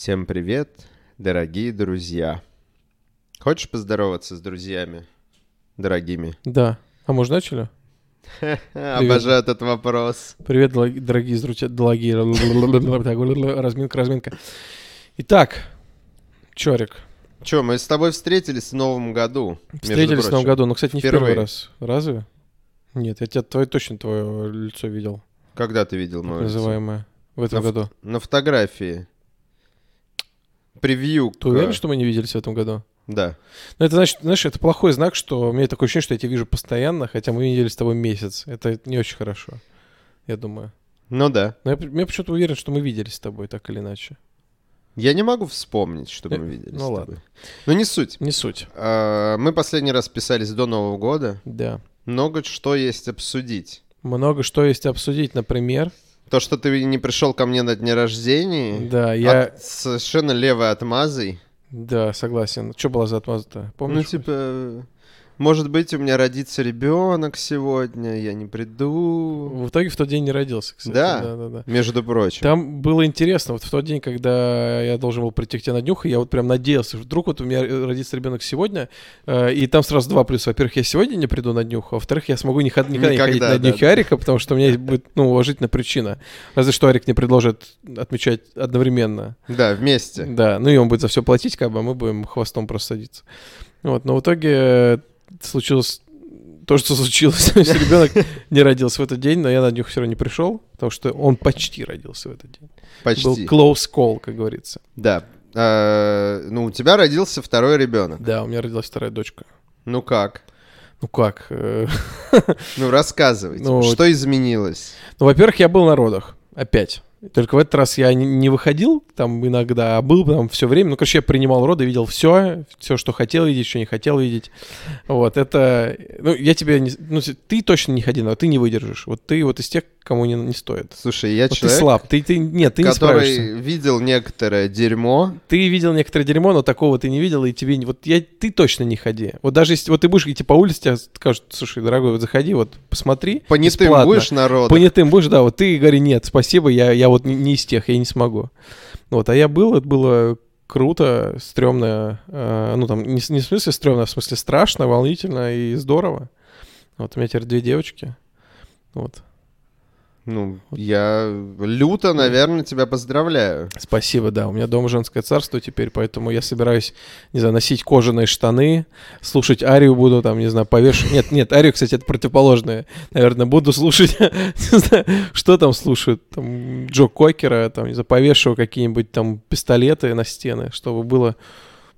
Всем привет, дорогие друзья. Хочешь поздороваться с друзьями, дорогими? Да. А мы уже начали? Обожаю этот вопрос. Привет, дорог- дорогие дорогие. Разминка, разминка. Итак, Чорик. Че, мы с тобой встретились в Новом году. Встретились в Новом году, но, кстати, не в первый раз. Разве? Нет, я тебя твое, точно твое лицо видел, Когда ты видел мое лицо? называемое, в этом году. На фотографии. Превью. Ты к- уверен, что мы не виделись в этом году? Да. Ну, это значит, знаешь, это плохой знак, что у меня такое ощущение, что я тебя вижу постоянно, хотя мы виделись с тобой месяц. Это не очень хорошо, я думаю. Ну да. Но я, я почему-то уверен, что мы виделись с тобой, так или иначе. Я не могу вспомнить, что Э, мы виделись. ну с тобой. ладно. Ну не суть. Не суть. А, Мы последний раз писались до Нового года. Да. Много что есть обсудить. Много что есть обсудить, например. То, что ты не пришел ко мне на день рождения, Да, я... от- совершенно левой отмазой. Да, согласен. Что была за отмаза-то? Ну, Помнишь? типа, может быть, у меня родится ребенок сегодня, я не приду. В итоге в тот день не родился, кстати. Да. да, да, да. Между прочим. Там было интересно, вот в тот день, когда я должен был прийти к тебе на днюху, я вот прям надеялся, что вдруг вот у меня родится ребенок сегодня, э, и там сразу два плюса. Во-первых, я сегодня не приду на днюху, а во-вторых, я смогу не ход- никогда, не ходить Никогда, на днюхи да. Арика, потому что у меня будет, ну, уважительная причина. Разве что Арик не предложит отмечать одновременно. Да, вместе. Да, ну и он будет за все платить, как бы, а мы будем хвостом просто садиться. Вот, но в итоге э, случилось то, что случилось. То есть ребенок не родился в этот день, но я на днюху все равно не пришел, потому что он почти родился в этот день. Почти. Был close call, как говорится. Да. А, ну, у тебя родился второй ребенок. Да, у меня родилась вторая дочка. Ну как? Ну как? э, Ну, рассказывайте. Ну, что изменилось? Ну, во-первых, я был на родах. Опять. Только в этот раз я не- выходил там иногда, а был там все время. Ну, короче, я принимал роды, видел все, все, что хотел видеть, что не хотел видеть. Вот, это... Ну, я тебе... Не, ну, ты точно не ходи, но ты не выдержишь. Вот ты вот из тех, кому не, не стоит. Слушай, я Вот ты человек, слаб. Ты, ты, нет, ты не который справишься. видел некоторое дерьмо. Ты видел некоторое дерьмо, но такого ты не видел, и тебе... Вот я, ты точно не ходи. Вот даже если... Вот ты будешь идти по улице, тебе скажут, слушай, дорогой, вот заходи, вот посмотри. Понятым бесплатно». будешь народ. Понятым будешь, да, вот ты говори, нет, спасибо, я, я вот не, не из тех, я не смогу. Вот, а я был, это было круто, стрёмно, э, ну там, не, не в смысле стрёмно, а в смысле страшно, волнительно и здорово. Вот у меня теперь две девочки. Вот. Ну, я люто, наверное, тебя поздравляю. Спасибо, да. У меня дома женское царство теперь, поэтому я собираюсь, не знаю, носить кожаные штаны, слушать Арию буду, там, не знаю, повешать. Нет, нет, Арию, кстати, это противоположное. Наверное, буду слушать, не знаю, что там слушают, там, Джо Кокера, там, не знаю, повешу какие-нибудь там пистолеты на стены, чтобы было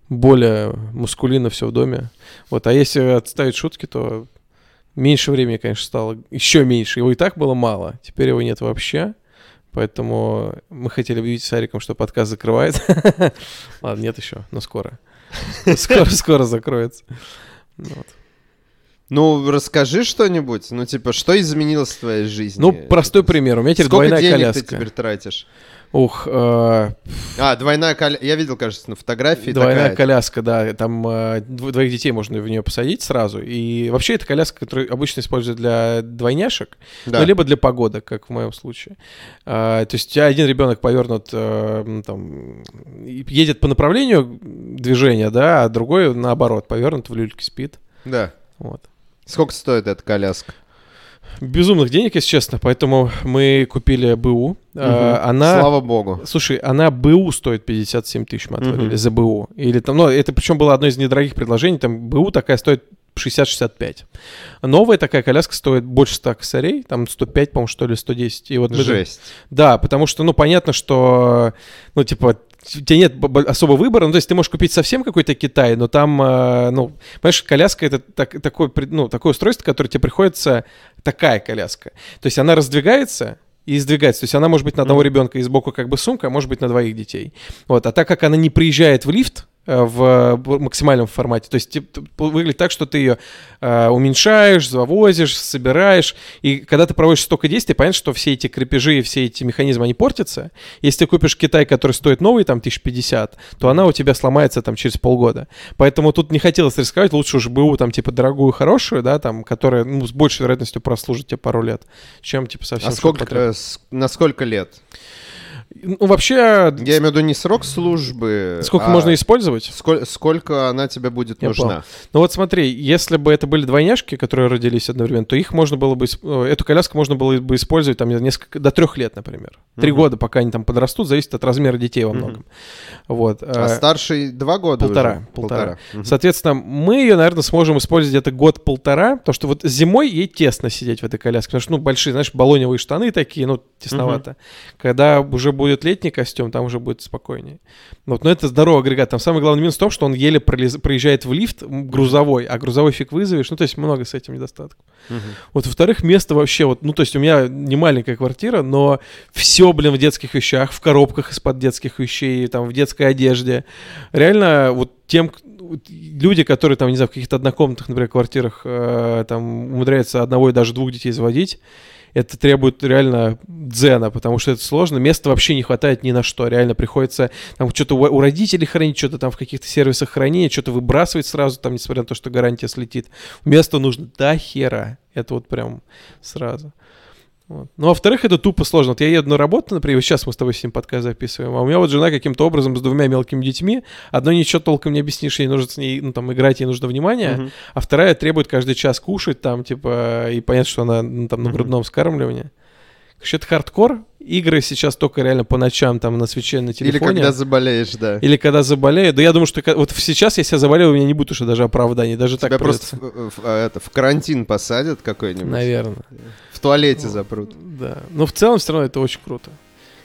более мускулинно все в доме. Вот, а если отставить шутки, то меньше времени, конечно, стало, еще меньше. Его и так было мало, теперь его нет вообще. Поэтому мы хотели объявить с Ариком, что подкаст закрывается. Ладно, нет еще, но скоро. Скоро, скоро закроется. Ну. Ну, расскажи что-нибудь. Ну, типа, что изменилось в твоей жизни? Ну, простой пример. У меня теперь Сколько двойная денег коляска. ты теперь тратишь? Ух, э, А, двойная коляска. Я видел, кажется, на фотографии двойная такая. коляска, да. Там э, дво- двоих детей можно в нее посадить сразу. И вообще это коляска, которую обычно используют для двойняшек, Да. ну, либо для погодок, как в моем случае. А, то есть у тебя один ребенок повернут, э, там, едет по направлению движения, да, а другой, наоборот, повернут в люльке спит. Да. Вот. Сколько стоит эта коляска? Безумных денег, если честно, поэтому мы купили БУ. А, Мгм. Она... Слава богу. Слушай, она БУ стоит 57 тысяч, мы отворили Мгм. за БУ. Или там, ну, это причем было одно из недорогих предложений, там БУ такая стоит 60-65. Новая такая коляска стоит больше 100 косарей, там 105, по-моему, что ли, 110. И вот мы- Жесть. Да, потому что, ну, понятно, что, ну, типа, у тебя нет особо выбора, ну, то есть ты можешь купить совсем какой-то Китай, но там, э, ну, понимаешь, коляска это так- такое, ну, такое устройство, которое тебе приходится, такая коляска. То есть она раздвигается, и сдвигается. То есть она может быть на одного ребенка и сбоку как бы сумка, а может быть на двоих детей. Вот. А так как она не приезжает в лифт в э, максимальном формате, то есть выглядит так, что ты ее э, уменьшаешь, завозишь, собираешь, и когда ты проводишь столько действий, понятно, что все эти крепежи и все эти механизмы, они портятся. Если ты купишь Китай, который стоит новый, там, 1050, то она у тебя сломается там через полгода. Поэтому тут не хотелось рисковать, лучше уж БУ, там, типа, дорогую, хорошую, да, там, которая, ну, с большей вероятностью прослужит тебе пару лет, чем, типа, совсем А сколько, э, на сколько лет? Ну, вообще, Я имею в виду не срок службы. сколько а можно использовать? сколь- сколько она тебе будет Я нужна. Ну вот смотри, если бы это были двойняшки, которые родились одновременно, то их можно было бы, э, эту коляску можно было бы использовать там несколько, до трех лет, например. Три Мгм. года, пока они там подрастут, зависит от размера детей во многом. Вот. А э, старший два года полтора, уже? полтора. Мгм. Соответственно, мы ее, наверное, сможем использовать где-то год-полтора, потому что вот зимой ей тесно сидеть в этой коляске, потому что, ну, большие, знаешь, баллоневые штаны такие, ну, тесновато. Когда уже будет летний костюм, там уже будет спокойнее. Вот, но это здоровый агрегат. Там самый главный минус в том, что он еле пролез- проезжает в лифт грузовой, а грузовой фиг вызовешь. Ну, то есть много с этим недостатков. Мгм. Вот, во-вторых, место вообще, вот, ну, то есть у меня не маленькая квартира, но все, блин, в детских вещах, в коробках из-под детских вещей, там, в детской одежде. Реально, вот тем, люди, которые там, не знаю, в каких-то однокомнатных, например, квартирах э, там умудряются одного и даже двух детей заводить, это требует реально дзена, потому что это сложно. Места вообще не хватает ни на что. Реально приходится там что-то у, родителей хранить, что-то там в каких-то сервисах хранения, что-то выбрасывать сразу, там, несмотря на то, что гарантия слетит. Места нужно до хера. Это вот прям сразу. Вот. Ну, во-вторых, это тупо сложно. Вот я еду на работу, например, сейчас мы с тобой с ним подкаст записываем, а у меня вот жена каким-то образом с двумя мелкими детьми, одной ничего толком не объяснишь, ей нужно с ней, ну, там, играть, ей нужно внимание, Мгм. а вторая требует каждый час кушать, там, типа, и понятно, что она, ну, там, на грудном вскармливании. Короче, это хардкор. Игры сейчас только реально по ночам, там, на свече, на Или телефоне. когда заболеешь, да. Или когда заболею. Да я думаю, что вот сейчас, если я заболею, у меня не будет уже даже оправданий. Даже Тебя так просто в, в- а, это, в карантин посадят какой-нибудь. Наверное. В туалете запрут. Да. Но в целом все равно это очень круто.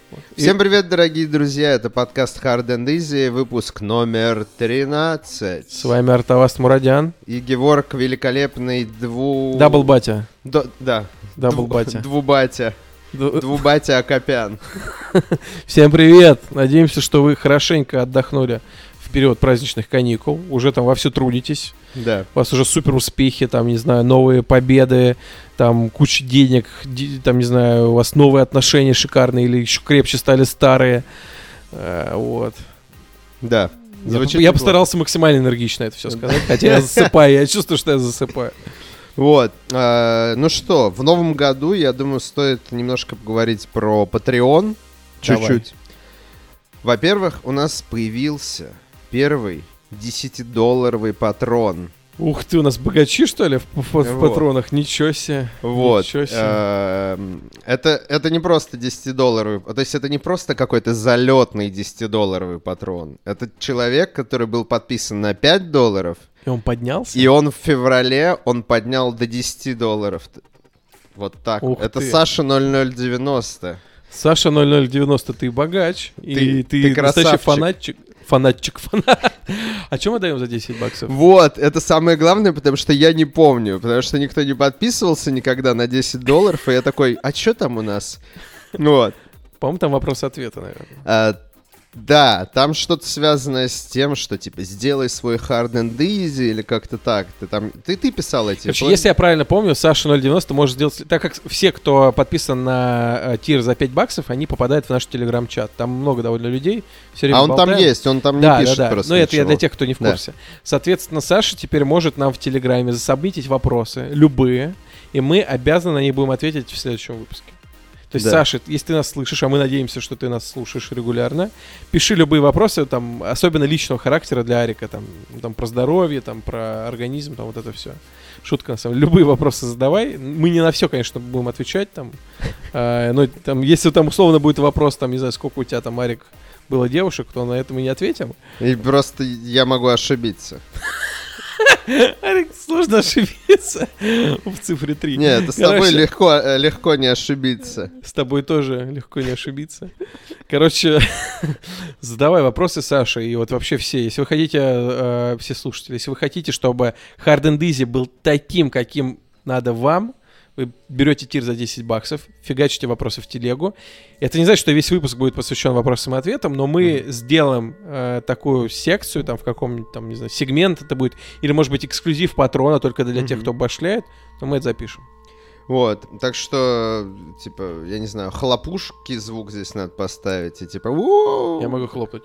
Вот. И- Всем привет, дорогие друзья. Это подкаст Hard and Easy, выпуск номер 13. С вами Артаваст Мурадян. И Геворг великолепный дву... Double батя. До- Да. Дабл Дву- батя. Двубатя. Ду- Двубатя Акопян. Всем привет! Надеемся, что вы хорошенько отдохнули в период праздничных каникул. Уже там вовсю трудитесь. Да. У вас уже супер успехи, там, не знаю, новые победы, там, куча денег, там, не знаю, у вас новые отношения шикарные или еще крепче стали старые. Э, Вот. Да. Я, Звучит я неплохо. постарался максимально энергично это все сказать, хотя я засыпаю, я чувствую, что я засыпаю. Вот. а, ну что, в новом году, я думаю, стоит немножко поговорить про Patreon. Чуть-чуть. Во-первых, у нас появился первый 10-долларовый патрон. Ух ты, у нас богачи, что ли, в, в- в Вот. патронах? Ничего себе. Вот. Ничего себе. Эм, Это, это не просто 10-долларовый, то есть это не просто какой-то залетный 10-долларовый патрон. Это человек, который был подписан на 5 долларов, И он поднялся? и он в феврале, он поднял до 10 долларов. Вот так. Ух это ты. Саша 0090. Саша 0090, ты богач. и ты ты, настоящий фанатчик. Фанатчик, фанат. А чем мы даем за 10 баксов? Вот, это самое главное, потому что я не помню, потому что никто не подписывался никогда на 10 долларов, и я такой, а что там у нас? Вот. По-моему, там вопрос-ответа, наверное. А, да, там что-то связанное с тем, что типа сделай свой hard and easy или как-то так. Ты там, ты, ты писал эти. Короче, если я правильно помню, Саша 090 может сделать... Так как все, кто подписан на э, тир за 5 баксов, они попадают в наш телеграм-чат. Там много довольно людей. Все время А он там болтаем. есть, он там не да, пишет да, да. просто. Но это я для тех, кто не в Да. курсе. Соответственно, Саша теперь может нам в Телеграме засобмитить вопросы, любые, и мы обязаны на них будем ответить в следующем выпуске. То есть, Да. Саша, если ты нас слышишь, а мы надеемся, что ты нас слушаешь регулярно, пиши любые вопросы, там, особенно личного характера для Арика, там, ну, там про здоровье, там, про организм, там, вот это все. Шутка, на самом деле. Любые вопросы задавай. Мы не на все, конечно, будем отвечать, там. А, но там, если там условно будет вопрос, там, не знаю, сколько у тебя там, Арик, было девушек, то на это мы не ответим. И просто я могу ошибиться. Сложно ошибиться в цифре 3. Нет, это с тобой легко, э, легко не ошибиться. С тобой тоже легко не ошибиться. Короче, задавай вопросы, Саша, и вот вообще все. Если вы хотите, э, все слушатели, если вы хотите, чтобы Hard and Easy был таким, каким надо вам, вы берете тир за 10 баксов, фигачите вопросы в телегу. Это не значит, что весь выпуск будет посвящен вопросам и ответам, но мы сделаем э, такую секцию, там, в каком-нибудь, там, не знаю, сегмент это будет, или, может быть, эксклюзив патрона только для тех, Мгм. кто башляет, то мы это запишем. Вот, так что, типа, я не знаю, хлопушки звук здесь надо поставить, и типа. Я могу хлопать.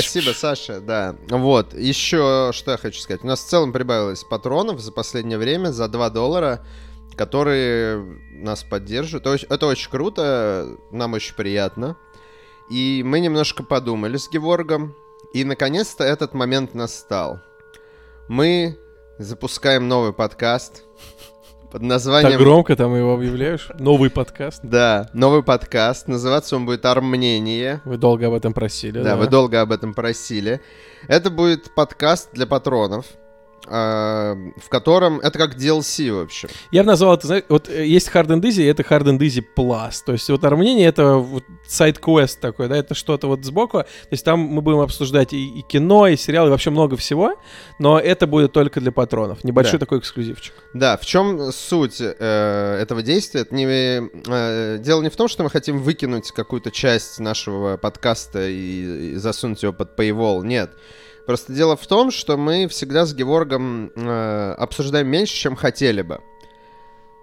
Спасибо, Саша, да. Вот, еще что я хочу сказать. У нас в целом прибавилось патронов за последнее время, за 2 доллара. которые нас поддерживают. Это, это очень круто, нам очень приятно. И мы немножко подумали с Геворгом, и наконец-то этот момент настал. Мы запускаем новый подкаст под названием... Так громко там его объявляешь? Новый подкаст? Да, новый подкаст. Называться он будет «Армнение». Вы долго об этом просили, да? Да, вы долго об этом просили. Это будет подкаст для патронов. А, в котором это как DLC, в общем. Я бы назвал это, знаешь, вот э, есть Hard and Easy, и это Hard and Easy Plus. То есть вот Армения это вот сайт-квест такой, да, это что-то вот сбоку. То есть там мы будем обсуждать и, и кино, и сериалы, и вообще много всего, но это будет только для патронов. Небольшой да. такой эксклюзивчик. Да, в чем суть э, этого действия? Это не, э, дело не в том, что мы хотим выкинуть какую-то часть нашего подкаста и, и засунуть его под paywall, нет. Просто дело в том, что мы всегда с Геворгом э, обсуждаем меньше, чем хотели бы.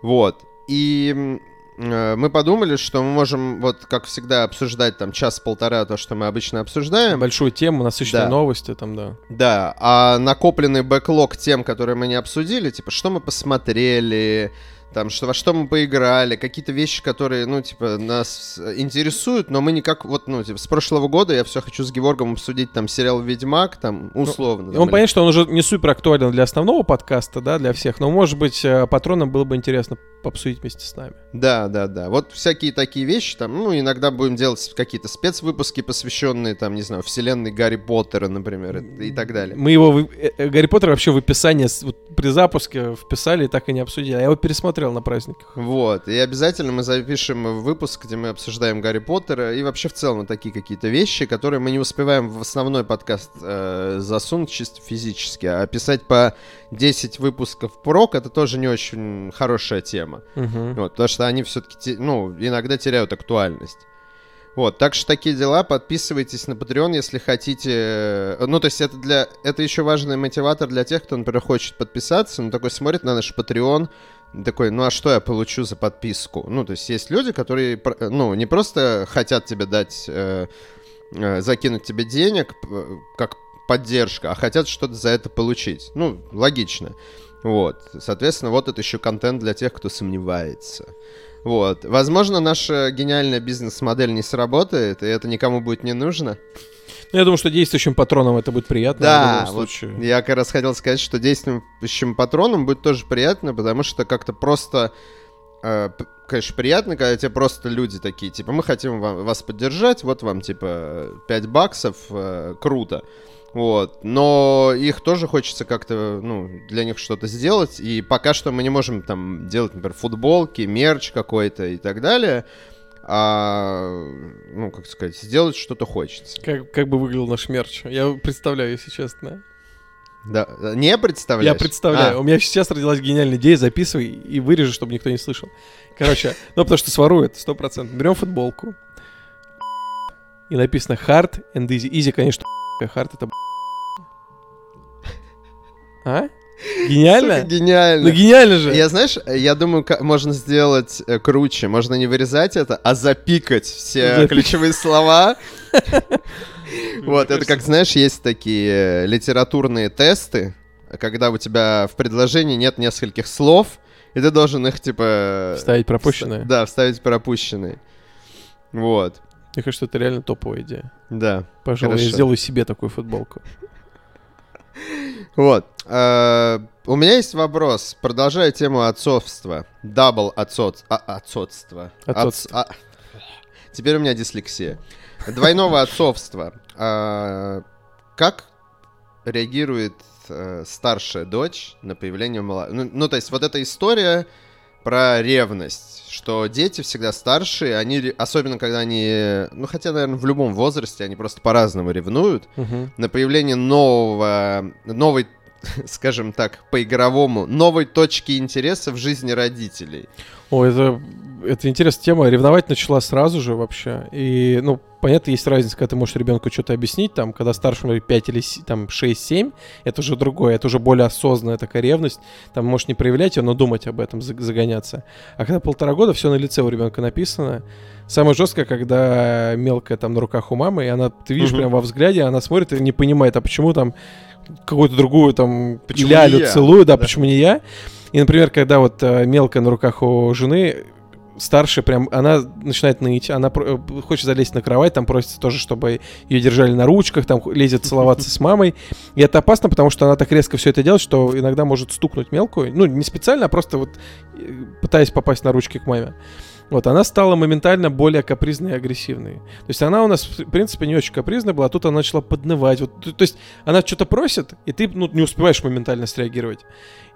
Вот. И э, мы подумали, что мы можем, вот как всегда, обсуждать там час-полтора то, что мы обычно обсуждаем. Большую тему, насыщенные да. новости там, да. Да, а накопленный бэклог тем, которые мы не обсудили, типа, что мы посмотрели, там, что, во что мы поиграли, какие-то вещи, которые, ну, типа, нас интересуют, но мы никак, вот, ну, типа, с прошлого года я все хочу с Геворгом обсудить, там, сериал «Ведьмак», там, ну, условно. Ну, там, он или... понятно, что он уже не супер актуален для основного подкаста, да, для всех, но, может быть, э, патронам было бы интересно обсудить вместе с нами. Да, да, да. Вот всякие такие вещи, там, ну, иногда будем делать какие-то спецвыпуски, посвященные, там, не знаю, вселенной Гарри Поттера, например, и так далее. Мы его, э, э, Гарри Поттер вообще в описании вот, при запуске вписали и так и не обсудили. Я его пересмотрел на праздниках. Вот, и обязательно мы запишем выпуск, где мы обсуждаем Гарри Поттера и вообще в целом такие какие-то вещи, которые мы не успеваем в основной подкаст э, засунуть чисто физически, а писать по 10 выпусков прок это тоже не очень хорошая тема. Угу. Вот, потому что они все-таки, ну, иногда теряют актуальность. Вот, так что такие дела. Подписывайтесь на Patreon, если хотите. Ну, то есть это для... Это еще важный мотиватор для тех, кто, например, хочет подписаться, но такой смотрит на наш Patreon, такой, ну а что я получу за подписку? Ну, то есть есть люди, которые, ну, не просто хотят тебе дать, э, э, закинуть тебе денег, как поддержка, а хотят что-то за это получить. Ну, логично. Вот. Соответственно, вот это еще контент для тех, кто сомневается. Вот. Возможно, наша гениальная бизнес-модель не сработает, и это никому будет не нужно. Ну, я думаю, что действующим патронам это будет приятно. Да, вот я как раз хотел сказать, что действующим патронам будет тоже приятно, потому что как-то просто э, конечно, приятно, когда тебе просто люди такие, типа, мы хотим вам, вас поддержать, вот вам, типа, 5 баксов, э, круто. Вот. Но их тоже хочется как-то, ну, для них что-то сделать. И пока что мы не можем там делать, например, футболки, мерч какой-то и так далее. А, ну, как сказать, сделать что-то хочется. Как, как бы выглядел наш мерч? Я представляю, если честно. Да, не представляю. Я представляю. А. У меня сейчас родилась гениальная идея, записывай и вырежи, чтобы никто не слышал. Короче, ну потому что сворует, сто процентов. Берем футболку. И написано hard and easy. Easy, конечно, Hard это а? Гениально? Сука, гениально. Ну гениально же. Я, знаешь, я думаю, можно сделать э, круче. Можно не вырезать это, а запикать все Запик... ключевые слова. Вот, это как, знаешь, есть такие литературные тесты, когда у тебя в предложении нет нескольких слов, и ты должен их, типа... Вставить пропущенные? Да, вставить пропущенные. Вот. Мне кажется, это реально топовая идея. Да. Пожалуй, хорошо. я сделаю себе такую футболку. Вот. Э, у меня есть вопрос. Продолжая тему отцовства. Дабл отцов... а, отцовство. Отцовство. Отц... А... Теперь у меня дислексия. Двойного отцовства. А, как реагирует э, старшая дочь на появление младшего? Ну, ну, то есть вот эта история про ревность, что дети всегда старшие, они, особенно когда они, ну хотя, наверное, в любом возрасте, они просто по-разному ревнуют, угу. на появление нового, новой, скажем так, по-игровому, новой точки интереса в жизни родителей. О, это, это интересная тема. Ревновать начала сразу же вообще. И, ну, понятно, есть разница, когда ты можешь ребенку что-то объяснить, там, когда старшему 5 или там, 6-7, это уже другое, это уже более осознанная такая ревность, там, можешь не проявлять ее, но думать об этом, загоняться. А когда полтора года, все на лице у ребенка написано. Самое жесткое, когда мелкая там на руках у мамы, и она, ты видишь, угу. прям во взгляде, она смотрит и не понимает, а почему там какую-то другую там почему лялю целую, да, да, почему не я. И, например, когда вот э, мелко на руках у жены, старшая прям, она начинает ныть, она про- э, хочет залезть на кровать, там просится тоже, чтобы ее держали на ручках, там лезет целоваться с мамой. И это опасно, потому что она так резко все это делает, что иногда может стукнуть мелкую. Ну, не специально, а просто вот э, пытаясь попасть на ручки к маме. Вот, она стала моментально более капризной и агрессивной. То есть она у нас, в принципе, не очень капризная была, а тут она начала поднывать. Вот, то, то есть она что-то просит, и ты ну, не успеваешь моментально среагировать.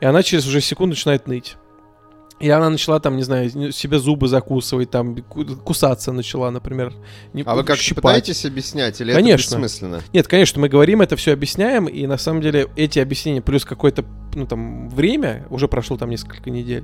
И она через уже секунду начинает ныть. И она начала там, не знаю, себе зубы закусывать, там ку- кусаться начала, например. не- А вы как щипать. пытаетесь объяснять или Конечно. это бессмысленно? Нет, конечно, мы говорим, это все объясняем, и на самом деле эти объяснения плюс какое-то, ну там, время, уже прошло там несколько недель,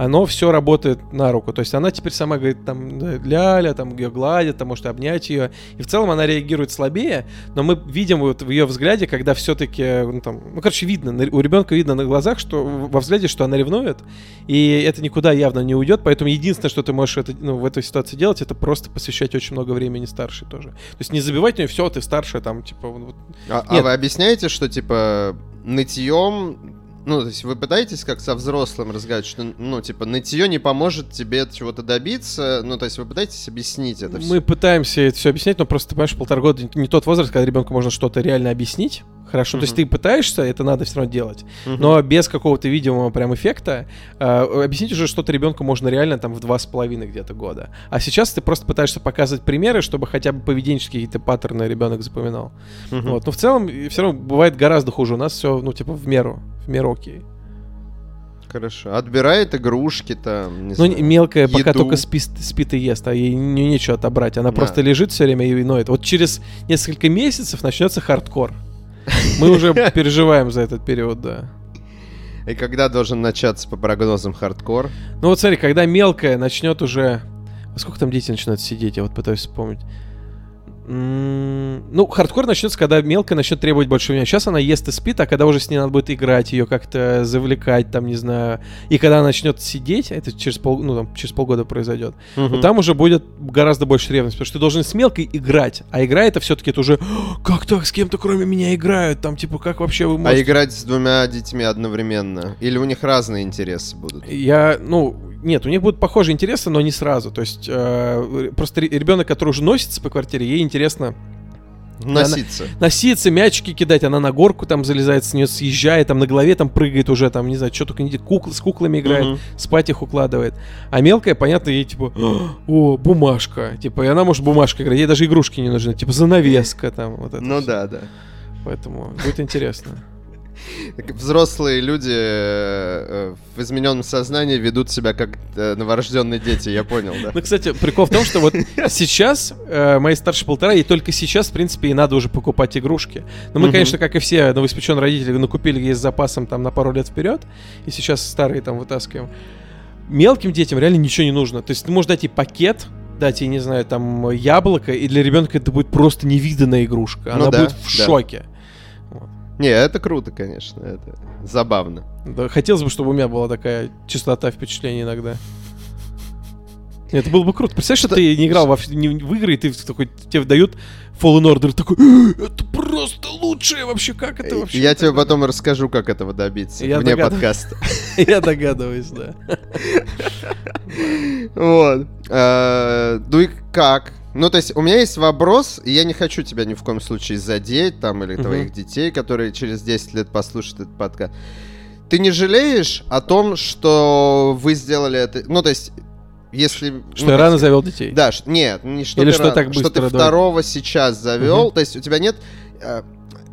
оно все работает на руку. То есть она теперь сама говорит, там, ляля, там, ее гладят, там, может обнять ее. И в целом она реагирует слабее, но мы видим вот в ее взгляде, когда все-таки, ну там, ну, короче, видно, у ребенка видно на глазах, что во взгляде, что она ревнует, и это никуда явно не уйдет, поэтому единственное, что ты можешь это, ну, в этой ситуации делать, это просто посвящать очень много времени старшей тоже. То есть не забивать на нее, все, ты старшая, там, типа, вот, А, а Нет. вы объясняете, что типа нытьем, ну, то есть вы пытаетесь как со взрослым разговаривать, что, ну, типа, нытье не поможет тебе чего-то добиться, ну, то есть вы пытаетесь объяснить это Мы пытаемся это все объяснять, но просто, понимаешь, полтора года не тот возраст, когда ребенку можно что-то реально объяснить. Хорошо, то есть ты пытаешься, это надо все равно делать. все. Но без какого-то видимого прям эффекта э, объяснить уже что-то ребенку можно реально там в два с половиной где-то года. А сейчас ты просто пытаешься показывать примеры, чтобы хотя бы поведенческие какие-то паттерны ребенок запоминал. Вот. Но в целом все равно бывает гораздо хуже. У нас все, ну, типа, в меру. В меру окей. Хорошо. Отбирает игрушки там, не Ну, знаю, мелкая пока еду. только спит, спит и ест, а ей не, нечего отобрать. Она Да. просто лежит все время и ноет. Вот через несколько месяцев начнется хардкор. Мы уже переживаем за этот период, да. И когда должен начаться по прогнозам хардкор? Ну вот смотри, когда мелкая начнет уже... Сколько там дети начинают сидеть? Я вот пытаюсь вспомнить. Ну, хардкор начнется, когда мелкая начнет требовать больше внимания. Сейчас она ест и спит, а когда уже с ней надо будет играть, ее как-то завлекать, там, не знаю. И когда она начнет сидеть, это через, пол, ну, там, через полгода произойдет, вот там уже будет гораздо больше ревности, потому что ты должен с мелкой играть, а игра это все-таки это уже «О, как так с кем-то кроме меня играют, там типа как вообще вы А можете... играть с двумя детьми одновременно? Или у них разные интересы будут? Я, ну, нет, у них будут похожие интересы, но не сразу. То есть э, просто ребенок, который уже носится по квартире, ей интересно Носиться. носиться, мячики кидать, она на горку там залезает, с нее съезжает, там на голове там прыгает уже, там, не знаю, что только не делает, кукл, с куклами играет, Мгм. спать их укладывает. А мелкая, понятно, ей типа, о, бумажка, типа, и она может бумажкой играть, ей даже игрушки не нужны, типа занавеска там, вот это Ну всё. да, да. Поэтому будет интересно. Взрослые люди э, э, в измененном сознании ведут себя как э, новорожденные дети, я понял, да? Ну, кстати, прикол в том, что вот сейчас, моей старшей полтора, и только сейчас, в принципе, и надо уже покупать игрушки. Но мы, Мгм. конечно, как и все новоиспеченные родители, накупили ей с запасом там на пару лет вперед, и сейчас старые там вытаскиваем. Мелким детям реально ничего не нужно. То есть ты можешь дать ей пакет, дать ей, не знаю, там, яблоко, и для ребенка это будет просто невиданная игрушка. Ну Она да, будет в да. шоке. Не, это круто, конечно, это забавно. Да, хотелось бы, чтобы у меня была такая чистота впечатлений иногда. Это было бы круто. Представляешь, что Что- ты не играл во, не в игры, и ты такой, тебе дают Fallen Order, такой, «Э, это просто лучшее вообще, как это вообще? Я тебе потом расскажу, как этого добиться, Я вне догадываюсь. подкаста. Я догадываюсь, да. Вот. Э, Ну и как? Ну, то есть, у меня есть вопрос, и я не хочу тебя ни в коем случае задеть, там, или Мгм. твоих детей, которые через 10 лет послушают этот подкаст. Ты не жалеешь о том, что вы сделали это? Ну, то есть, если... Что ну, я то рано есть- завел детей. Да, ш- нет, не что Или ты что рано, так что ты быстро, второго сейчас завел, Мгм. то есть у тебя нет... э,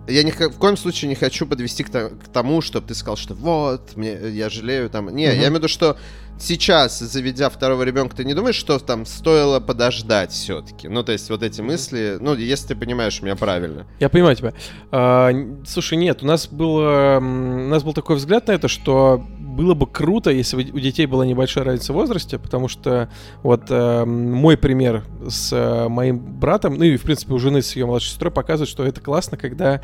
я ни, в коем случае не хочу подвести к, к тому, чтобы ты сказал, что вот, мне, я жалею там. Не, Мгм. я имею в виду, что сейчас, заведя второго ребенка, ты не думаешь, что там стоило подождать все-таки? Ну, то есть вот эти мысли, ну, если ты понимаешь меня правильно. Я понимаю тебя. А, слушай, нет, у нас было, у нас был такой взгляд на это, что было бы круто, если у детей была небольшая разница в возрасте, потому что вот э, мой пример с э, моим братом, ну и в принципе у жены с ее младшей сестрой показывает, что это классно, когда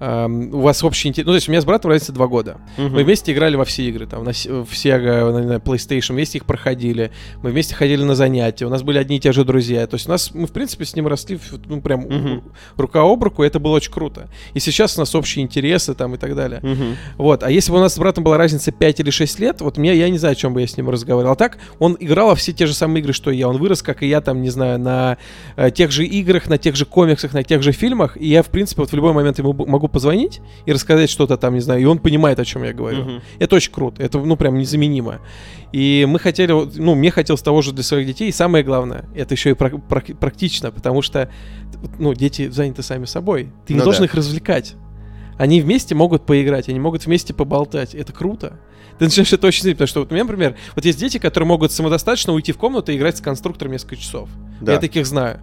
у вас общий интерес. Ну, то есть у меня с братом разница два года. Мы вместе играли во все игры, там, на, в Sega, на, на PlayStation, вместе их проходили. Мы вместе ходили на занятия, у нас были одни и те же друзья. То есть у нас, мы, в принципе, с ним росли, ну, прям рука об руку, и это было очень круто. И сейчас у нас общие интересы там и так далее. Вот, а если бы у нас с братом была разница 5 или 6 лет, вот мне, я не знаю, о чем бы я с ним разговаривал. А так, он играл во все те же самые игры, что и я. Он вырос, как и я, там, не знаю, на э, тех же играх, на тех же комиксах, на тех же фильмах. И я, в принципе, вот в любой момент ему б- могу позвонить и рассказать что-то там, не знаю, и он понимает, о чем я говорю. Мгм. Это очень круто, это, ну, прям незаменимо. И мы хотели, ну, мне хотелось того же для своих детей. И самое главное, это еще и прак- прак- практично, потому что, ну, дети заняты сами собой. Ты не Ну должен да. их развлекать. Они вместе могут поиграть, они могут вместе поболтать. Это круто. Ты начинаешь это очень ценить, потому что вот у меня, например, вот есть дети, которые могут самодостаточно уйти в комнату и играть с конструктором несколько часов. Да. Я таких знаю.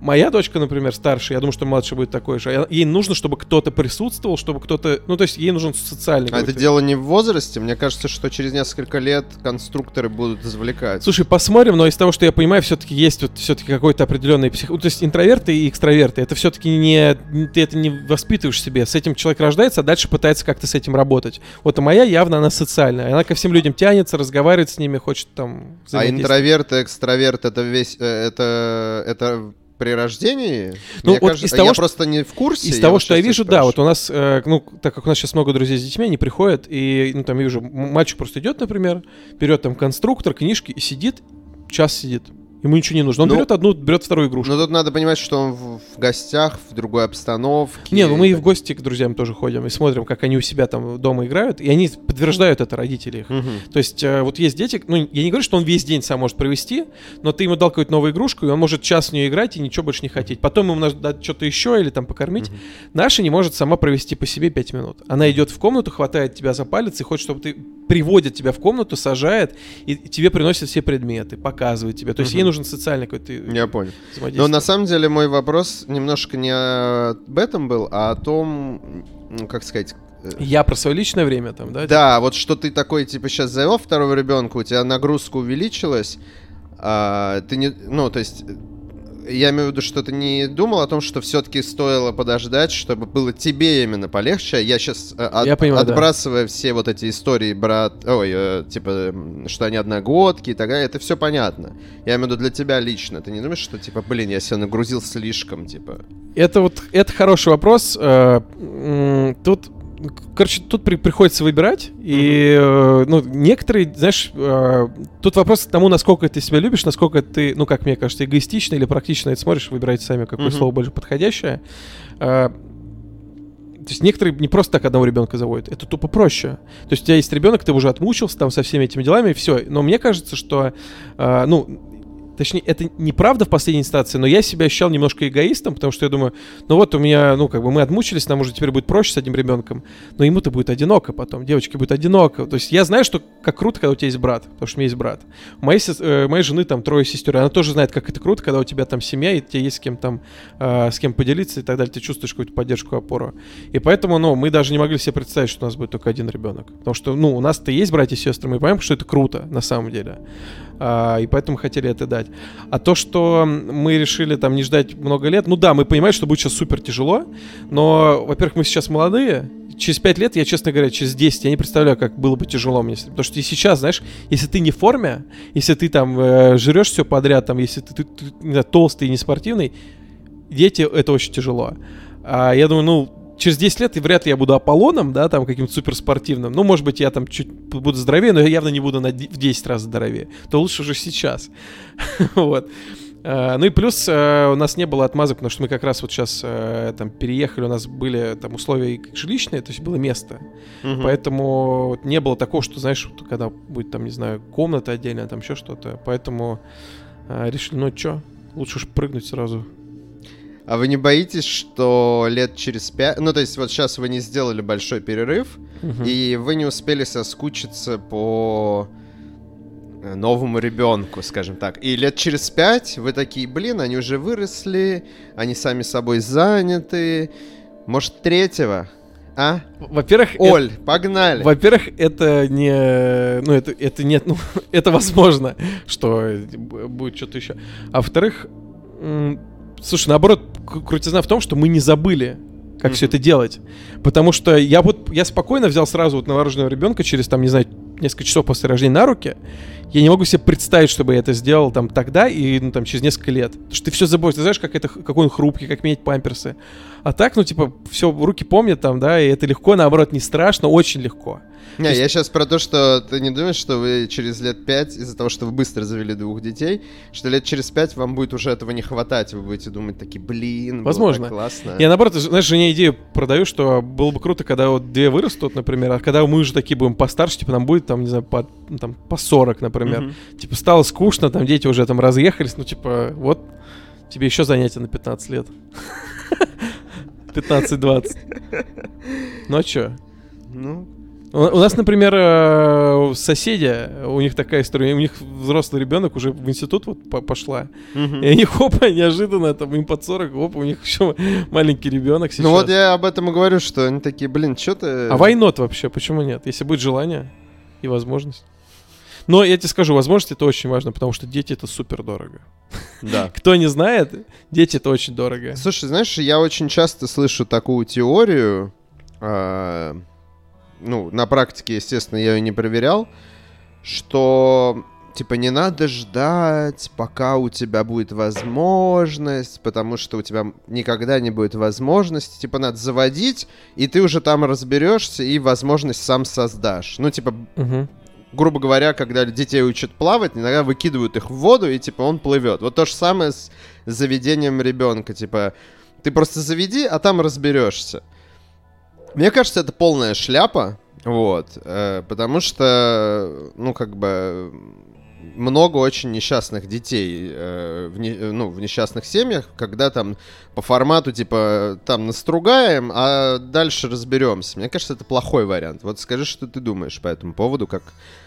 Моя дочка, например, старшая, я думаю, что младшая будет такой же. а Ей нужно, чтобы кто-то присутствовал, чтобы кто-то... Ну, то есть ей нужен социальный А это дело не в возрасте. Мне кажется, что через несколько лет конструкторы будут извлекать. Слушай, посмотрим, но из того, что я понимаю, все-таки есть вот все-таки какой-то определенный псих... ну, то есть интроверты и экстраверты. Это все-таки не ты это не воспитываешь себе. С этим человек рождается, а дальше пытается как-то с этим работать. Вот а моя явно она социальная. Она ко всем людям тянется, разговаривает с ними, хочет там. А интроверт и экстраверт это весь э, это это при рождении? Ну, Мне вот кажется, из того, я что- просто не в курсе. Из того, что я вижу, да, вот у нас, э, ну, так как у нас сейчас много друзей с детьми, они приходят, и, ну, там, я вижу, мальчик просто идет, например, берет там конструктор, книжки и сидит, час сидит. Ему ничего не нужно. Он Ну, берет одну, берет вторую игрушку. Но тут надо понимать, что он в, в гостях, в другой обстановке. Не, ну мы и в гости к друзьям тоже ходим и смотрим, как они у себя там дома играют, и они подтверждают это родители их. Мгм. То есть э, вот есть дети, ну я не говорю, что он весь день сам может провести, но ты ему дал какую-то новую игрушку, и он может час в нее играть и ничего больше не хотеть. Потом ему надо дать что-то еще или там покормить. Мгм. Наша не может сама провести по себе 5 минут. Она идет в комнату, хватает тебя за палец и хочет, чтобы ты приводит тебя в комнату, сажает и тебе приносит все предметы, показывает тебе. То есть Мгм. ей нужен социальный какой-то Я понял. Но на самом деле мой вопрос немножко не об этом был, а о том, как сказать... э, Я про свое личное время там, да? Да, вот что ты такой, типа, сейчас завел второго ребенка, у тебя нагрузка увеличилась, а, ты не, ну, то есть, э, я имею в виду, что ты не думал о том, что все-таки стоило подождать, чтобы было тебе именно полегче. Я сейчас, Я понимаю, да. отбрасывая все вот эти истории, брат, ой, э, типа, что они одногодки и так далее, это все понятно. Я имею в виду для тебя лично. Ты не думаешь, что, типа, блин, я себя нагрузил слишком, типа... Это вот это хороший вопрос. Э, Тут, короче, тут при- приходится выбирать. И э, ну, некоторые, знаешь, э, тут вопрос к тому, насколько ты себя любишь, насколько ты, ну, как мне кажется, эгоистично или практично это смотришь, выбирайте сами, какое Мгм. слово больше подходящее. Э, То есть некоторые не просто так одного ребенка заводят, это тупо проще. То есть у тебя есть ребенок, ты уже отмучился там со всеми этими делами, и все. Но мне кажется, что, э, ну, Точнее, это неправда в последней инстанции, но я себя ощущал немножко эгоистом, потому что я думаю, ну вот у меня, ну как бы мы отмучились, нам уже теперь будет проще с одним ребенком, но ему-то будет одиноко потом, девочке будет одиноко. То есть я знаю, что как круто, когда у тебя есть брат, потому что у меня есть брат. У моей, э, моей жены там трое сестер, она тоже знает, как это круто, когда у тебя там семья, и тебе есть с кем там, э, с кем поделиться и так далее, ты чувствуешь какую-то поддержку, опору. И поэтому, ну, мы даже не могли себе представить, что у нас будет только один ребенок. Потому что, ну, у нас-то есть братья и сестры, мы понимаем, что это круто на самом деле. А, и поэтому хотели это дать. А то, что мы решили там не ждать много лет, ну да, мы понимаем, что будет сейчас супер тяжело, но, во-первых, мы сейчас молодые, через 5 лет, я, честно говоря, через 10, я не представляю, как было бы тяжело мне. Потому что и сейчас, знаешь, если ты не в форме, если ты там э, жрешь все подряд, там, если ты, ты- ты, не знаю, толстый и неспортивный, дети, это очень тяжело. А я думаю, ну, через 10 лет и вряд ли я буду Аполлоном, да, там каким-то суперспортивным. Ну, может быть, я там чуть буду здоровее, но я явно не буду на в 10 раз здоровее. То лучше уже сейчас. вот. А, Ну и плюс э, у нас не было отмазок, потому что мы как раз вот сейчас э, там переехали, у нас были там условия жилищные, то есть было место. Мгм. Поэтому вот не было такого, что, знаешь, вот когда будет там, не знаю, комната отдельная, там еще что-то. Поэтому э, решили, ну что, лучше уж прыгнуть сразу. А вы не боитесь, что лет через пять... Ну, то есть вот сейчас вы не сделали большой перерыв, Мгм. и вы не успели соскучиться по э, новому ребенку, скажем так. И лет через пять вы такие, блин, они уже выросли, они сами собой заняты. Может, третьего? А? Во-первых, это- Оль, погнали. Во-первых, это не, ну это это нет, ну это возможно, что б- будет что-то еще. А во-вторых, слушай, наоборот, крутизна в том, что мы не забыли как все это делать. Потому что я вот, я спокойно взял сразу вот новорожденного ребенка через, там, не знаю, несколько часов после рождения на руки. Я не могу себе представить, чтобы я это сделал там тогда и, ну, там, через несколько лет. Потому что ты все забудешь, ты знаешь, как это, какой он хрупкий, как менять памперсы. А так, ну, типа, все руки помнят там, да, и это легко, наоборот, не страшно, очень легко. Не, есть... я сейчас про то, что ты не думаешь, что вы через лет пять, из-за того, что вы быстро завели двух детей, что лет через пять вам будет уже этого не хватать, вы будете думать такие, блин, Возможно. классно. Я наоборот, знаешь, жене идею продаю, что было бы круто, когда вот две вырастут, например, а когда мы уже такие будем постарше, типа нам будет там, не знаю, по, ну, там, по 40, например. Mm-hmm. Типа стало скучно, там дети уже там разъехались, ну типа вот тебе еще занятия на 15 лет. 15-20. Ну а чё? Ну, у, у нас, например, э, соседи, у них такая история, у них взрослый ребенок уже в институт вот пошла, и они хопа, неожиданно, там им под 40, оп, у них еще маленький ребенок сейчас. Ну вот я об этом и говорю, что они такие, блин, что ты... А войнот вообще, почему нет? Если будет желание и возможность. Но я тебе скажу, возможность это очень важно, потому что дети это супер дорого. Да. Кто не знает, дети это очень дорого. Слушай, знаешь, я очень часто слышу такую теорию, а, ну, на практике, естественно, я ее не проверял, что типа не надо ждать, пока у тебя будет возможность, потому что у тебя никогда не будет возможности. Типа надо заводить, и ты уже там разберешься и возможность сам создашь. Ну, типа, угу. грубо говоря, когда детей учат плавать, иногда выкидывают их в воду, и типа он плывет. Вот то же самое с заведением ребенка. Типа, ты просто заведи, а там разберешься. Мне кажется, это полная шляпа, вот, э, потому что, ну, как бы, много очень несчастных детей э, в, не, ну, в несчастных семьях, когда там по формату, типа, там настругаем, а дальше разберемся. Мне кажется, это плохой вариант. Вот скажи, что ты думаешь по этому поводу, как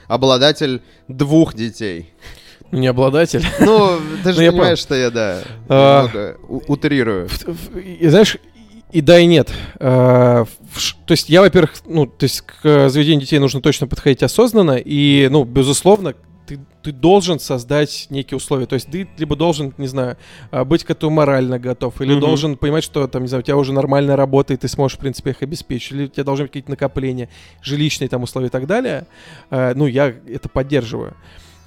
обладатель двух детей. Не обладатель. Ну, ты же ну, понимаешь, что я, да, а, утрирую. Знаешь, и да, и нет. А, то есть я, во-первых, ну, то есть к заведению детей нужно точно подходить осознанно, и, ну, безусловно, ты, ты должен создать некие условия. То есть ты либо должен, не знаю, а, быть к этому морально готов, или mm-hmm. должен понимать, что там, не знаю, у тебя уже нормальная работа, и ты сможешь, в принципе, их обеспечить, или у тебя должны быть какие-то накопления, жилищные там условия и так далее. Ну, я это поддерживаю.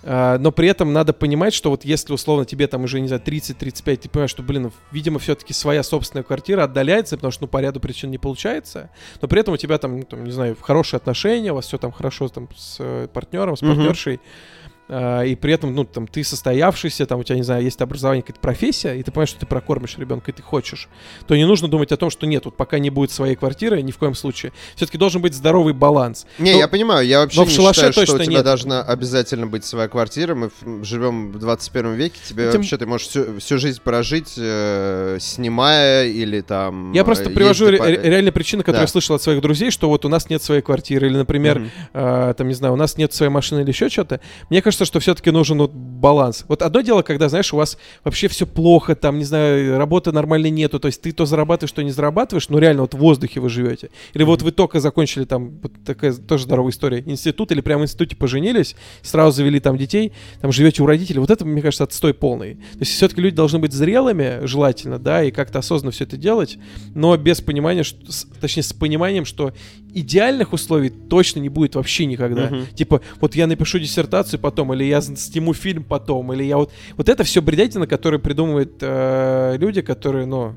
А, но при этом надо понимать, что вот если условно тебе там уже, не знаю, 30-35, ты понимаешь, что, блин, видимо, все-таки своя собственная квартира отдаляется, потому что, ну, по ряду причин не получается, но при этом у тебя там, ну, там не знаю, хорошие отношения, у вас все там хорошо там с э, партнером, с партнершей, mm-hmm и при этом, ну, там, ты состоявшийся, там, у тебя, не знаю, есть образование, какая-то профессия, и ты понимаешь, что ты прокормишь ребенка, и ты хочешь, то не нужно думать о том, что нет, вот пока не будет своей квартиры, ни в коем случае. Все-таки должен быть здоровый баланс. Не, но, я понимаю, я вообще не считаю, что у тебя нет. должна обязательно быть своя квартира, мы живем в 21 веке, тебе Тем... вообще, ты можешь всю, всю жизнь прожить, э, снимая или там... Я просто привожу ре- ре- реальные причины, которые да. я слышал от своих друзей, что вот у нас нет своей квартиры, или, например, mm-hmm. э, там, не знаю, у нас нет своей машины или еще что-то. Мне кажется, кажется, что все-таки нужен вот баланс. Вот одно дело, когда, знаешь, у вас вообще все плохо, там, не знаю, работы нормальной нету, то есть ты то зарабатываешь, то не зарабатываешь, ну реально вот в воздухе вы живете. Или вот вы только закончили там, вот такая тоже здоровая история, институт, или прямо в институте поженились, сразу завели там детей, там живете у родителей. Вот это, мне кажется, отстой полный. То есть все-таки люди должны быть зрелыми, желательно, да, и как-то осознанно все это делать, но без понимания, что, точнее, с пониманием, что идеальных условий точно не будет вообще никогда. Uh-huh. Типа, вот я напишу диссертацию потом, или я сниму фильм потом, или я вот... Вот это все бредятина, которые придумывают э, люди, которые, ну...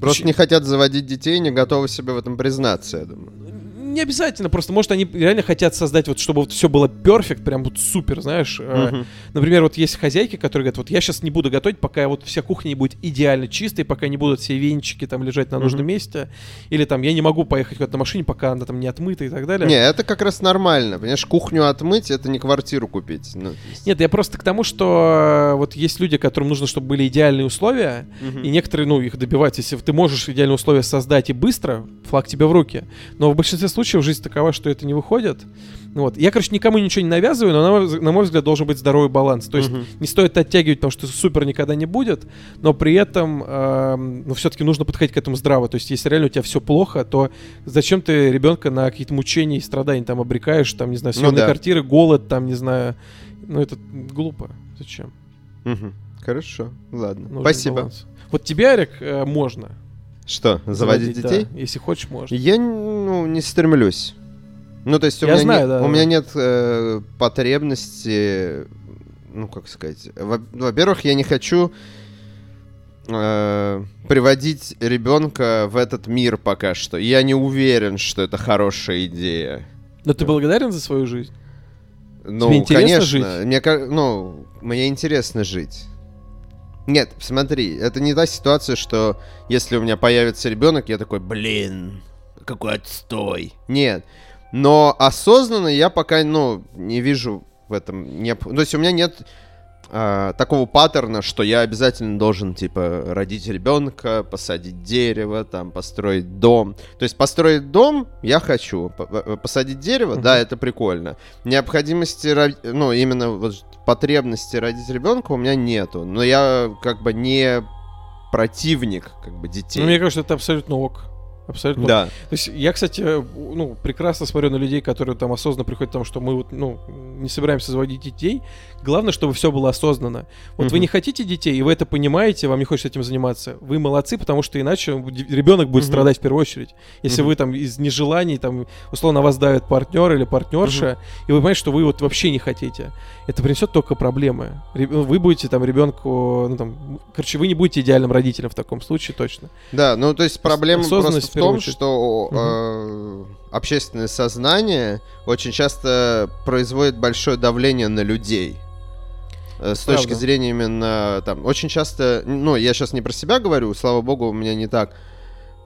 Просто не хотят заводить детей, не готовы себе в этом признаться, я думаю не обязательно, просто может они реально хотят создать вот, чтобы вот все было перфект, прям вот супер, знаешь. Uh-huh. Например, вот есть хозяйки, которые говорят, вот я сейчас не буду готовить, пока вот вся кухня не будет идеально чистой, пока не будут все венчики там лежать на нужном uh-huh. месте, или там я не могу поехать куда-то на машине, пока она там не отмыта и так далее. Не, это как раз нормально, понимаешь, кухню отмыть, это не квартиру купить. Ну, есть... Нет, я просто к тому, что э, вот есть люди, которым нужно, чтобы были идеальные условия, uh-huh. и некоторые, ну, их добиваются. Если ты можешь идеальные условия создать и быстро, флаг тебе в руки. Но в большинстве случаев случаев жизнь такова, что это не выходит. Вот. Я, короче, никому ничего не навязываю, но, на мой, на мой взгляд, должен быть здоровый баланс. То есть uh-huh. не стоит оттягивать, потому что супер никогда не будет, но при этом э, ну, все-таки нужно подходить к этому здраво. То есть если реально у тебя все плохо, то зачем ты ребенка на какие-то мучения и страдания там обрекаешь, там, не знаю, съемные ну, да. квартиры, голод, там, не знаю. Ну, это глупо. Зачем? Угу. Хорошо, ладно. Нужен Спасибо. Баланс. Вот тебе, Арик, э, можно. Что, заводить, детей? Да. Если хочешь, можешь. Я ну, не стремлюсь. Ну, то есть у Я меня, знаю, не- да, у да. меня нет э, потребности, ну, как сказать, во- во-первых, я не хочу э, приводить ребенка в этот мир пока что. Я не уверен, что это хорошая идея. Но ты благодарен за свою жизнь? Ну, Тебе интересно конечно, жить? Мне, ну, мне интересно жить. Нет, смотри, это не та ситуация, что если у меня появится ребенок, я такой, блин, какой отстой. Нет. Но осознанно я пока, ну, не вижу в этом Ну, то есть у меня нет а, такого паттерна, что я обязательно должен, типа, родить ребенка, посадить дерево, там, построить дом. То есть построить дом я хочу. Посадить дерево, да, это прикольно. Необходимости, ну, именно вот потребности родить ребенка у меня нету. Но я как бы не противник, как бы, детей. Ну, мне кажется, это абсолютно ок. Абсолютно. Да. То есть я, кстати, ну, прекрасно смотрю на людей, которые там осознанно приходят к тому, что мы вот, ну, не собираемся заводить детей. Главное, чтобы все было осознанно. Вот вы Мгм. не хотите детей, и вы это понимаете, вам не хочется этим заниматься. Вы молодцы, потому что иначе ребенок будет Мгм. страдать в первую очередь. Если Мгм. вы там из нежеланий, там, условно, вас давит партнер или партнерша, и вы понимаете, что вы вот вообще не хотите, это принесет только проблемы. Ре- Вы будете там ребенку, ну там, короче, вы не будете идеальным родителем в таком случае точно. Да, ну то есть проблема просто том, очередь. что э, общественное сознание очень часто производит большое давление на людей. Э, С точки Правда. зрения именно там, очень часто, ну я сейчас не про себя говорю, слава богу, у меня не так.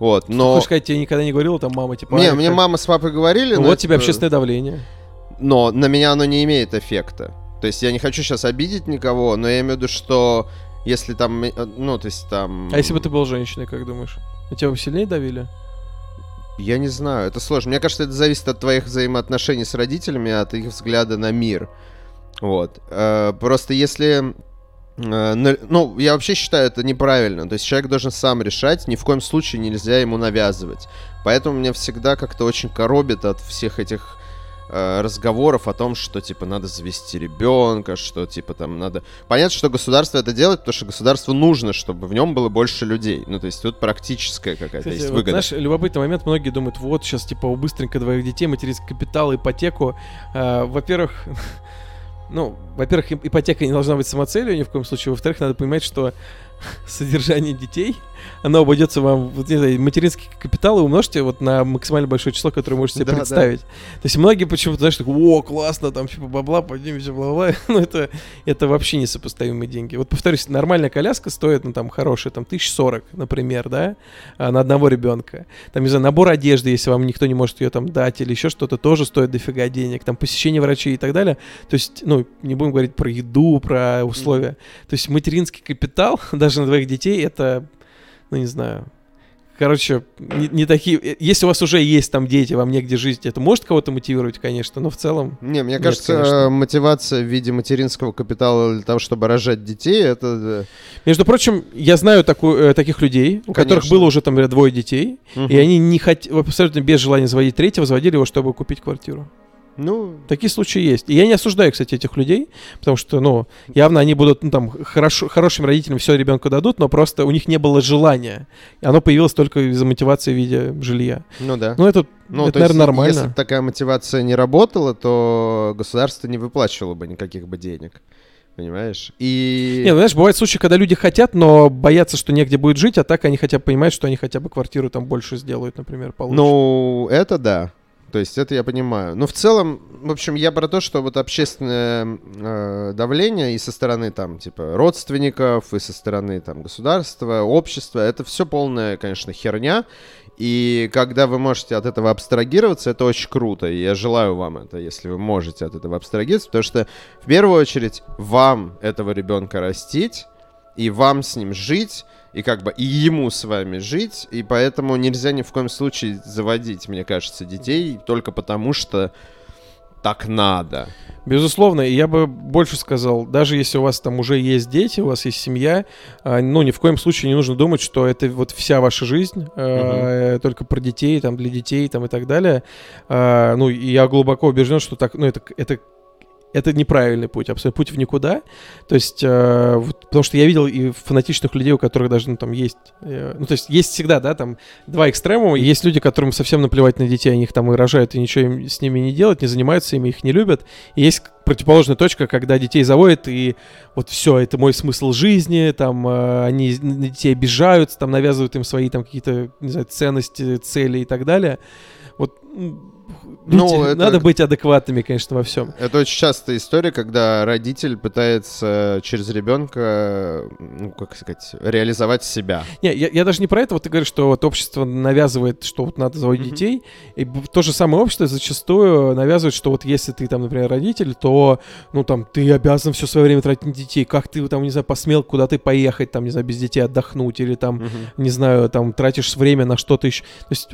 Вот, но... Хочешь сказать, тебе никогда не говорила там мама, типа... Не, «Ай, мне как- мама с папой говорили, Ну, но вот тебе общественное давление. но на меня оно не имеет эффекта. То есть я не хочу сейчас обидеть никого, но я имею в виду, что если там, э, ну, то есть там... А если бы ты был женщиной, как думаешь? На тебя бы сильнее давили? Я не знаю, это сложно. Мне кажется, это зависит от твоих взаимоотношений с родителями, от их взгляда на мир. Вот. Э, Просто если... э, Ну, я вообще считаю это неправильно. То есть человек должен сам решать, ни в коем случае нельзя ему навязывать. Поэтому меня всегда как-то очень коробит от всех этих разговоров о том, что, типа, надо завести ребенка, что, типа, там, надо... Понятно, что государство это делает, потому что государству нужно, чтобы в нем было больше людей. Ну, то есть тут практическая какая-то есть вот, выгода. знаешь, любопытный момент, многие думают, вот, сейчас, типа, у быстренько двоих детей, материнский капитал, ипотеку. А, во-первых, ну, во-первых, ип- ипотека не должна быть самоцелью ни в коем случае. Во-вторых, надо понимать, что содержание детей, оно обойдется вам, вот, не знаю, материнский капитал и умножьте вот на максимально большое число, которое можете себе Да, да. представить. То есть многие почему-то, знаешь, так, о, классно, там, типа, бабла, поднимемся, бла-бла. Ну, это, это вообще несопоставимые деньги. Вот, повторюсь, нормальная коляска стоит, ну, там, хорошая, там, 1040, например, да, а, на одного ребенка. Там, не знаю, набор одежды, если вам никто не может ее там дать, или еще что-то, тоже стоит дофига денег. Там, посещение врачей и так далее. То есть, ну, не будем говорить про еду, про условия. То есть, материнский капитал, даже на двоих детей, это, ну, не знаю, Короче, не, не такие... э, Если у вас уже есть там дети, вам негде жить, это может кого-то мотивировать, конечно, но в целом... Не, мне Нет, кажется, конечно. э, мотивация в виде материнского капитала для того, чтобы рожать детей, это... Между прочим, я знаю такую, э, таких людей, у которых Конечно. было уже там двое детей, э, и они не хот... абсолютно без желания заводить третьего, заводили его, чтобы купить квартиру. Ну, Такие случаи есть. И я не осуждаю, кстати, этих людей, потому что, ну, явно они будут, ну, там, хорошо, хорошим родителям все ребенку дадут, но просто у них не было желания. И оно появилось только из-за мотивации в виде жилья. ну да. Ну, это, Ну, это то есть, наверное, нормально. если бы такая мотивация не работала, то государство не выплачивало бы никаких бы денег. Понимаешь? И... Не, ну, знаешь, бывают случаи, когда люди хотят, но боятся, что негде будет жить, а так они хотя бы понимают, что они хотя бы квартиру там больше сделают, например, получше. Ну, это да. То есть это я понимаю. Но в целом, в общем, я про то, что вот общественное э, давление и со стороны там типа родственников, и со стороны там государства, общества, это все полная, конечно, херня. И когда вы можете от этого абстрагироваться, это очень круто. И я желаю вам это, если вы можете от этого абстрагироваться, потому что в первую очередь вам этого ребенка растить, и вам с ним жить, и как бы и ему с вами жить, и поэтому нельзя ни в коем случае заводить, мне кажется, детей только потому, что так надо. Безусловно, и я бы больше сказал, даже если у вас там уже есть дети, у вас есть семья, а, ну, ни в коем случае не нужно думать, что это вот вся ваша жизнь, э, только про детей, там, для детей, там, и так далее. А, ну, и я глубоко убежден, что так, ну, это, это это неправильный путь, абсолютно путь в никуда. То есть, э, вот, потому что я видел и фанатичных людей, у которых даже, ну, там есть, э, ну, то есть, есть всегда, да, там, два экстремума. Есть люди, которым совсем наплевать на детей, они их там и рожают, и ничего им, с ними не делают, не занимаются ими, их не любят. И есть противоположная точка, когда детей заводят, и вот все, это мой смысл жизни, там, э, они детей обижаются, там, навязывают им свои, там, какие-то, не знаю, ценности, цели и так далее. Вот ну, это... Надо быть адекватными, конечно, во всем. Это очень частая история, когда родитель пытается через ребенка, ну, как сказать, реализовать себя. Не, я, я даже не про это. Вот ты говоришь, что вот общество навязывает, что вот надо заводить mm-hmm. детей. И то же самое общество зачастую навязывает, что вот если ты там, например, родитель, то, ну, там, ты обязан все свое время тратить на детей. Как ты там, не знаю, посмел куда-то поехать, там, не знаю, без детей отдохнуть, или там, mm-hmm. не знаю, там, тратишь время на что-то еще. То есть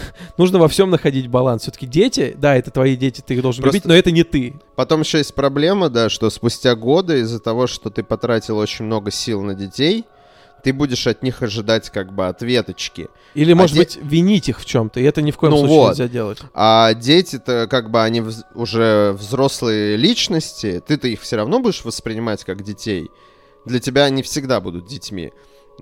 нужно во всем находить баланс. Все-таки дети, да, это твои дети, ты их должен Просто... любить, но это не ты. Потом еще есть проблема, да, что спустя годы из-за того, что ты потратил очень много сил на детей, ты будешь от них ожидать как бы ответочки. Или, а может де... быть, винить их в чем-то, и это ни в коем ну случае вот. нельзя делать. А дети-то как бы они вз... уже взрослые личности, ты-то их все равно будешь воспринимать как детей. Для тебя они всегда будут детьми.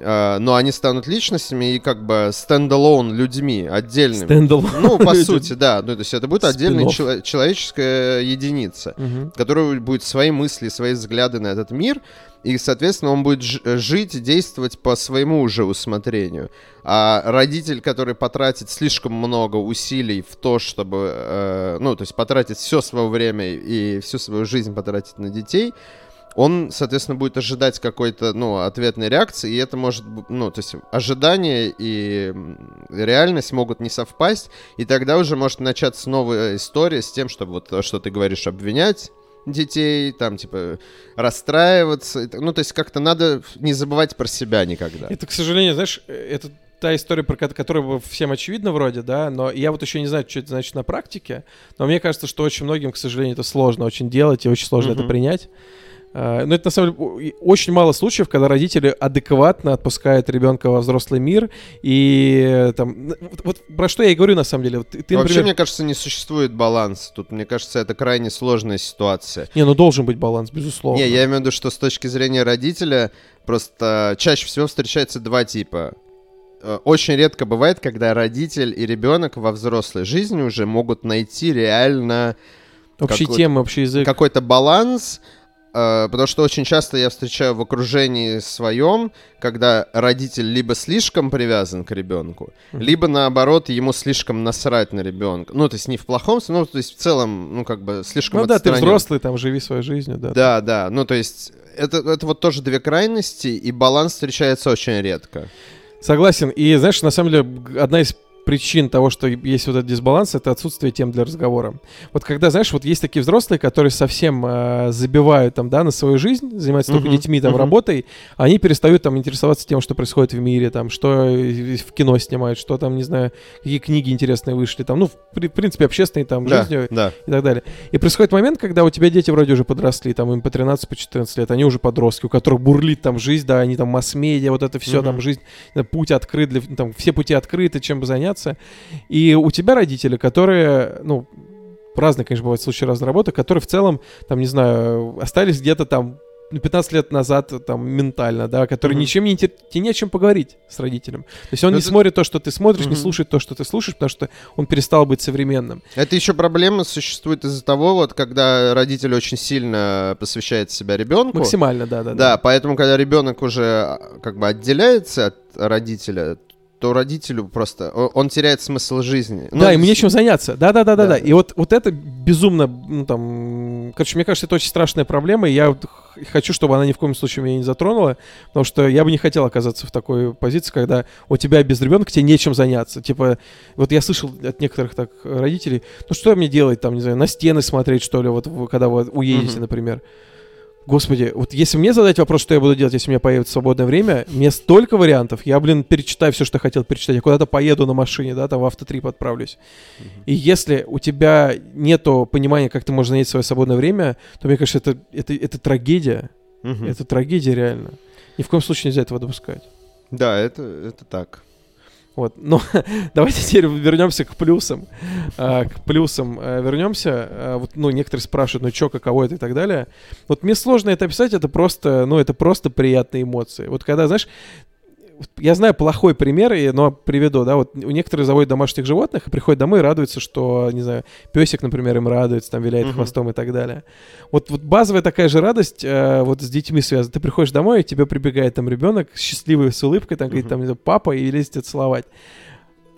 Э, но они станут личностями и как бы standalone людьми отдельными. Standalone. Ну, по сути, да. Ну, то есть это будет отдельная чело- человеческая единица, угу. которая будет свои мысли, свои взгляды на этот мир, и, соответственно, он будет жить и действовать по своему уже усмотрению. А родитель, который потратит слишком много усилий в то, чтобы, э, ну, то есть потратит все свое время и всю свою жизнь потратить на детей, он, соответственно, будет ожидать какой-то, ну, ответной реакции, и это может, ну, то есть ожидание и реальность могут не совпасть, и тогда уже может начаться новая история с тем, чтобы вот то, что ты говоришь, обвинять детей, там, типа, расстраиваться. Ну, то есть как-то надо не забывать про себя никогда. Это, к сожалению, знаешь, это та история, про которую всем очевидно вроде, да, но я вот еще не знаю, что это значит на практике, но мне кажется, что очень многим, к сожалению, это сложно очень делать и очень сложно mm-hmm. это принять. А, но это на самом деле очень мало случаев, когда родители адекватно отпускают ребенка во взрослый мир. И там, вот, вот про что я и говорю на самом деле. Вот, ты, Вообще, например... мне кажется, не существует баланс. Тут, мне кажется, это крайне сложная ситуация. Не, ну должен быть баланс, безусловно. Не, я имею в виду, что с точки зрения родителя просто чаще всего встречается два типа. Э, очень редко бывает, когда родитель и ребенок во взрослой жизни уже могут найти реально общие темы, общий язык. Какой-то баланс, Э, потому что очень часто я встречаю в окружении своем, когда родитель либо слишком привязан к ребенку, mm-hmm. либо наоборот ему слишком насрать на ребенка. Ну, то есть не в плохом смысле, ну, то есть в целом, ну, как бы слишком Ну да, ты взрослый, там, живи своей жизнью, да. Да, да, ну, то есть это, это вот тоже две крайности, и баланс встречается очень редко. Согласен. И знаешь, на самом деле, одна из причин того, что есть вот этот дисбаланс, это отсутствие тем для разговора. Вот когда, знаешь, вот есть такие взрослые, которые совсем э, забивают там, да, на свою жизнь, занимаются uh-huh, только детьми, там, uh-huh. работой, они перестают там интересоваться тем, что происходит в мире, там, что в кино снимают, что там, не знаю, какие книги интересные вышли, там, ну, в, в принципе, общественной там да, жизнью да. и так далее. И происходит момент, когда у тебя дети вроде уже подросли, там, им по 13, по 14 лет, они уже подростки, у которых бурлит там жизнь, да, они там масс-медиа, вот это все, uh-huh. там, жизнь, путь открыт, для, там, все пути открыты, чем бы заняться, заняться. И у тебя родители, которые, ну, разные, конечно, бывают случаи разной работы, которые в целом, там, не знаю, остались где-то там 15 лет назад там ментально, да, который mm-hmm. ничем не тебе не о чем поговорить с родителем. То есть он Но ну, не это... смотрит то, что ты смотришь, mm-hmm. не слушает то, что ты слушаешь, потому что он перестал быть современным. Это еще проблема существует из-за того, вот когда родитель очень сильно посвящает себя ребенку. Максимально, да, да. Да, да. поэтому когда ребенок уже а, как бы отделяется от родителя, то родителю просто он теряет смысл жизни. Ну, да, ему нечем заняться. Да, да, да, да, да. И вот, вот это безумно, ну там, короче, мне кажется, это очень страшная проблема, и я хочу, чтобы она ни в коем случае меня не затронула, потому что я бы не хотел оказаться в такой позиции, когда у тебя без ребенка тебе нечем заняться. Типа, вот я слышал от некоторых так родителей, ну что мне делать, там, не знаю, на стены смотреть, что ли, вот когда вы уедете, mm-hmm. например. Господи, вот если мне задать вопрос, что я буду делать, если у меня появится свободное время, мне столько вариантов. Я, блин, перечитаю все, что хотел перечитать. Я куда-то поеду на машине, да, там в автотрип отправлюсь. Uh-huh. И если у тебя нету понимания, как ты можешь занять свое свободное время, то мне кажется, это, это, это трагедия. Uh-huh. Это трагедия реально. Ни в коем случае нельзя этого допускать. Да, это, это так. Вот. Но давайте теперь вернемся к плюсам. А, к плюсам а, вернемся. А, вот, ну, некоторые спрашивают, ну, что, каково это и так далее. Вот мне сложно это описать, это просто, ну, это просто приятные эмоции. Вот когда, знаешь, я знаю плохой пример, но приведу, да, вот у некоторых заводят домашних животных и приходят домой и радуются, что, не знаю, песик, например, им радуется, там виляет uh-huh. хвостом и так далее. Вот, вот базовая такая же радость э, вот с детьми связана. Ты приходишь домой, и тебе прибегает там ребенок счастливый с улыбкой, там uh-huh. говорит, там, папа, и лезет целовать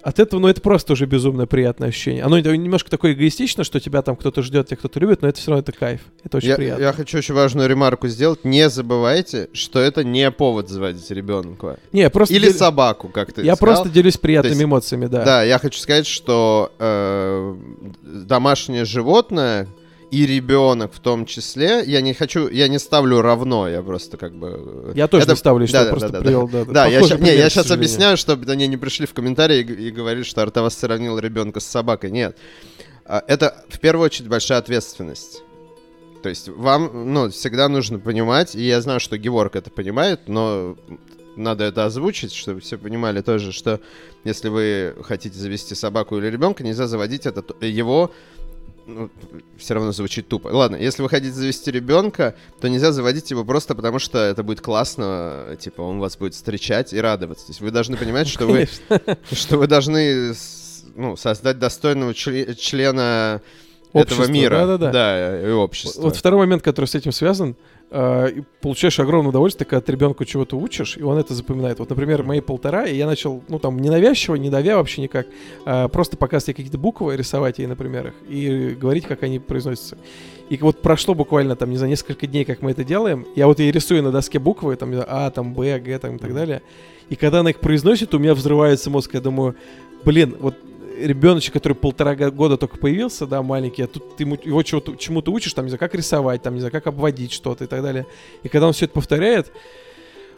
от этого, ну, это просто уже безумно приятное ощущение. Оно немножко такое эгоистично, что тебя там кто-то ждет, тебя кто-то любит, но это все равно это кайф. Это очень я, приятно. Я хочу очень важную ремарку сделать. Не забывайте, что это не повод заводить ребенка. Не, просто Или дел... собаку, как ты Я сказал. просто делюсь приятными есть, эмоциями, да. Да, я хочу сказать, что э, домашнее животное и ребенок в том числе. Я не хочу, я не ставлю равно, я просто как бы... Я тоже это... не ставлю, что да, я да, просто да, привел, да. Да, да я, ща... не, я сейчас объясняю, чтобы они не пришли в комментарии и, и говорили, что Артавас сравнил ребенка с собакой. Нет. А, это в первую очередь большая ответственность. То есть вам, ну, всегда нужно понимать, и я знаю, что Геворг это понимает, но надо это озвучить, чтобы все понимали тоже, что если вы хотите завести собаку или ребенка, нельзя заводить это, его ну, все равно звучит тупо. Ладно, если вы хотите завести ребенка, то нельзя заводить его просто потому, что это будет классно, типа он вас будет встречать и радоваться. То есть вы должны понимать, что вы, что вы должны ну, создать достойного члена этого мира. Да, да, да. Да, и общества. Вот второй момент, который с этим связан, э, получаешь огромное удовольствие, когда ты ребенку чего-то учишь, и он это запоминает. Вот, например, мои полтора, и я начал, ну, там, ненавязчиво, не давя вообще никак, э, просто показывать какие-то буквы, рисовать ей, например, их, и говорить, как они произносятся. И вот прошло буквально, там, не знаю, несколько дней, как мы это делаем, я вот ей рисую на доске буквы, там, А, там, Б, Г, там, и так далее, и когда она их произносит, у меня взрывается мозг, я думаю, блин, вот ребеночек, который полтора года только появился, да, маленький, а тут ты его чему-то учишь, там, не знаю, как рисовать, там, не знаю, как обводить что-то и так далее. И когда он все это повторяет,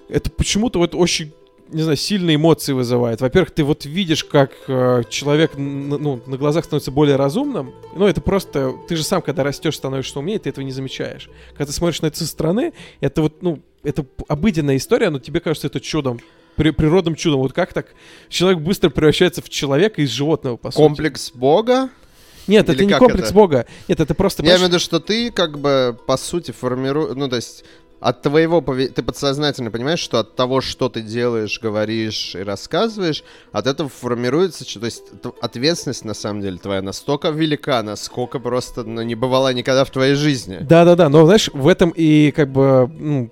это почему-то вот очень не знаю, сильные эмоции вызывает. Во-первых, ты вот видишь, как э, человек ну, на глазах становится более разумным. Ну, это просто... Ты же сам, когда растешь, становишься умнее, ты этого не замечаешь. Когда ты смотришь на это со стороны, это вот, ну, это обыденная история, но тебе кажется это чудом при, природным чудом. Вот как так человек быстро превращается в человека из животного, по сути. Комплекс бога? Нет, Или это не комплекс это? бога. Нет, это просто... Я имею в виду, что ты как бы, по сути, формируешь... Ну, то есть от твоего пове... ты подсознательно понимаешь, что от того, что ты делаешь, говоришь и рассказываешь, от этого формируется, то есть ответственность на самом деле твоя настолько велика, насколько просто ну, не бывала никогда в твоей жизни. Да-да-да, но знаешь, в этом и как бы ну,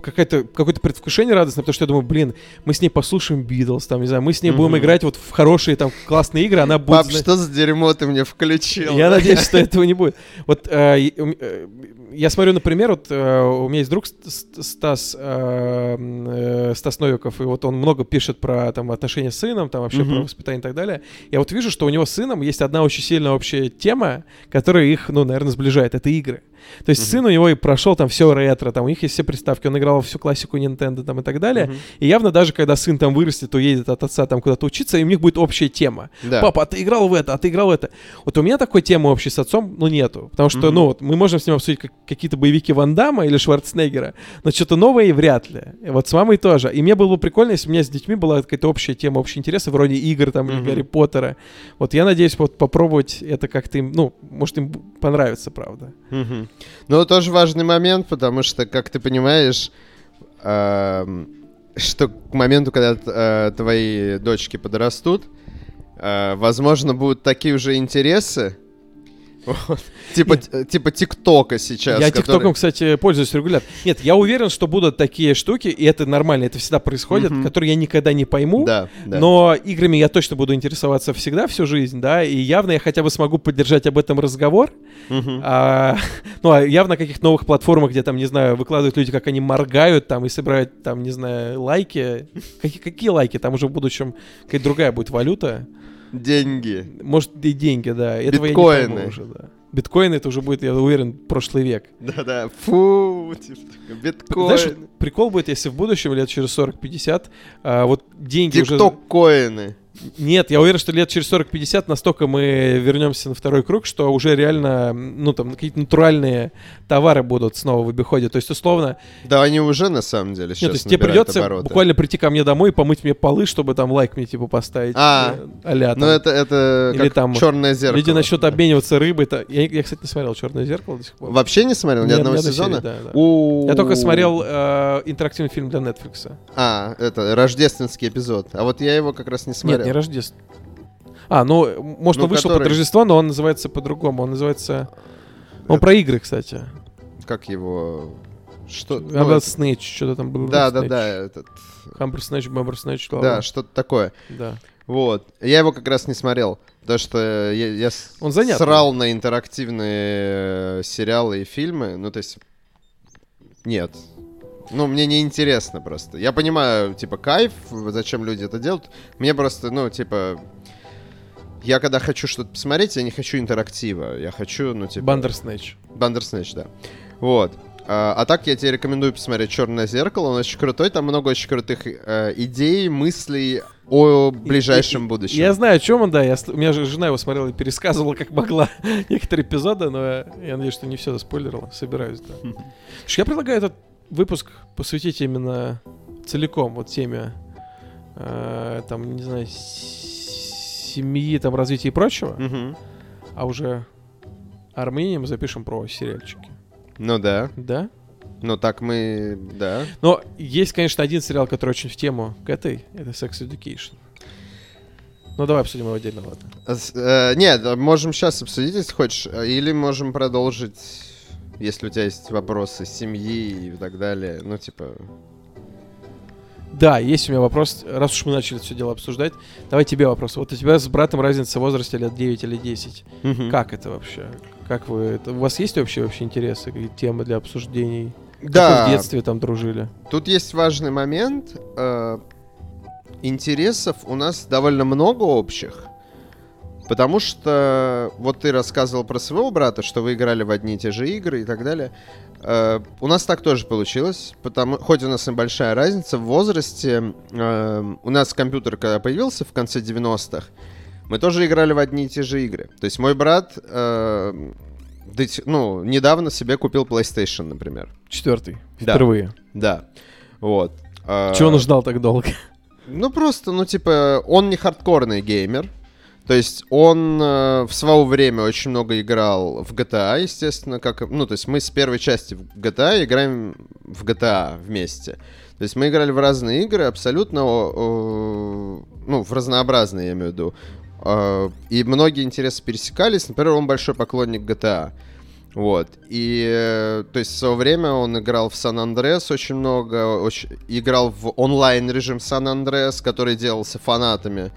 какое-то какое-то предвкушение радостное, потому что я думаю, блин, мы с ней послушаем Битлз, там, не знаю, мы с ней mm-hmm. будем играть вот в хорошие там классные игры, она будет... Пап, что за дерьмо ты мне включил? Я надеюсь, что этого не будет. Вот э, э, я смотрю, например, вот э, у меня есть друг Стас, Стас Новиков, и вот он много пишет про там отношения с сыном, там вообще про воспитание и так далее. Я вот вижу, что у него с сыном есть одна очень сильная общая тема, которая их, ну, наверное, сближает. Это игры. То есть mm-hmm. сын у него и прошел там все ретро, там у них есть все приставки, он играл всю классику Nintendo там и так далее. Mm-hmm. И явно даже когда сын там вырастет, уедет от отца там куда-то учиться, и у них будет общая тема. Да. Папа, а ты играл в это, а ты играл в это. Вот у меня такой темы общей с отцом, ну, нету. Потому что, mm-hmm. ну, вот мы можем с ним обсудить как, какие-то боевики Ван Дамма или Шварценеггера, но что-то новое вряд ли. И вот с мамой тоже. И мне было бы прикольно, если у меня с детьми была какая-то общая тема, общие интересы, вроде игр там mm-hmm. или Гарри Поттера. Вот я надеюсь вот попробовать это как-то им, ну, может им понравится, правда. Mm-hmm. Ну, тоже важный момент, потому что, как ты понимаешь, э, что к моменту, когда э, твои дочки подрастут, э, возможно, будут такие же интересы. Типа, типа ТикТока сейчас. Я ТикТоком, кстати, пользуюсь регулярно. Нет, я уверен, что будут такие штуки, и это нормально, это всегда происходит, которые я никогда не пойму. Но играми я точно буду интересоваться всегда, всю жизнь, да, и явно я хотя бы смогу поддержать об этом разговор. А, ну, а явно каких-то новых платформах, где там, не знаю, выкладывают люди, как они моргают там и собирают там, не знаю, лайки. Какие лайки? Там уже в будущем какая-то другая будет валюта. Деньги. Может, и деньги, да. Этого Биткоины. Я не пойму уже, да. Биткоин это уже будет, я уверен, прошлый век. Да-да, фу, типа, биткоин. Знаешь, прикол будет, если в будущем, лет через 40-50, а, вот деньги TikTok уже... коины Нет, я уверен, что лет через 40-50 настолько мы вернемся на второй круг, что уже реально, ну, там, какие-то натуральные товары будут снова в обиходе. То есть, условно... Да, они уже, на самом деле, сейчас Нет, то есть тебе придется обороты. буквально прийти ко мне домой и помыть мне полы, чтобы там лайк мне, типа, поставить. А, а-ля Ну, это, это Или там черное зеркало. Люди насчет обмениваться рыбой. то- Я, я, кстати, не смотрел «Черное зеркало» до сих пор. Вообще не смотрел ни Ни- одного сезона? серии, да, да. У- Я только смотрел э, интерактивный фильм для Netflix. А, это рождественский эпизод. А вот я его как раз не смотрел. Нет, не Рождество. А, ну, может, Ну, он вышел который- под Рождество, но он называется по-другому. Он называется... Он про игры, кстати. Как его... Что? ну, About это- Snatch, что-то там было. Да, да, да, этот... Хамбер Snatch, Бамбер Snatch. Да, что-то такое. да. Вот. Я его как раз не смотрел. Потому что я, я Он занятный. срал на интерактивные э, сериалы и фильмы. Ну, то есть... Нет. Ну, мне не интересно просто. Я понимаю, типа, кайф, зачем люди это делают. Мне просто, ну, типа... Я когда хочу что-то посмотреть, я не хочу интерактива. Я хочу, ну, типа... Бандер Snatch. Бандерснэч, да. Вот. А, а так я тебе рекомендую посмотреть Черное зеркало. Он очень крутой. Там много очень крутых э, идей, мыслей о ближайшем И- и- будущем. Я знаю, о чем он, да. Я, у меня же жена его смотрела и пересказывала, как могла некоторые эпизоды, но я, я надеюсь, что не все заспойлерила. Собираюсь, да. Я предлагаю этот выпуск посвятить именно целиком вот теме, э, там, не знаю, семьи, там, развития и прочего, Мгм. а уже Армении мы запишем про сериальчики. Ну да. Да? Ну так мы... Да. Но есть, конечно, один сериал, который очень в тему к этой. Это Sex Education. Ну, давай обсудим его отдельно, ладно. А э, нет, можем сейчас обсудить, если хочешь. Или можем продолжить, если у тебя есть вопросы семьи и так далее. Ну, типа... Да, есть у меня вопрос. Раз уж мы начали все дело обсуждать, давай тебе вопрос. Вот у тебя с братом разница в возрасте лет 9 или 10. мгм. Как это вообще? Как вы... это- У вас есть вообще вообще интересы, какие темы для обсуждений? Как вы Да. в детстве там дружили? Тут есть важный момент. э, Интересов у нас довольно много общих. Потому что вот ты рассказывал про своего брата, что вы играли в одни и те же игры и так далее. Э, у нас так тоже получилось, потому хоть у нас и большая разница в возрасте. э, у нас компьютер, когда появился в конце 90-х, мы тоже играли в одни и те же игры. То есть мой брат, э, ну, недавно себе купил PlayStation, например. Четвертый. Да. Впервые. Да. Вот. Чего он ждал так долго? Ну, просто, ну, типа, он не хардкорный геймер. То есть он э, в свое время очень много играл в GTA, естественно, как... Ну, то есть мы с первой части в GTA играем в GTA вместе. То есть мы играли в разные игры, абсолютно, э, ну, в разнообразные, я имею в виду. Э, и многие интересы пересекались. Например, он большой поклонник GTA. Вот. И, э, то есть, в свое время он играл в Сан-Андреас очень много, очень, играл в онлайн-режим Сан-Андреас, который делался фанатами.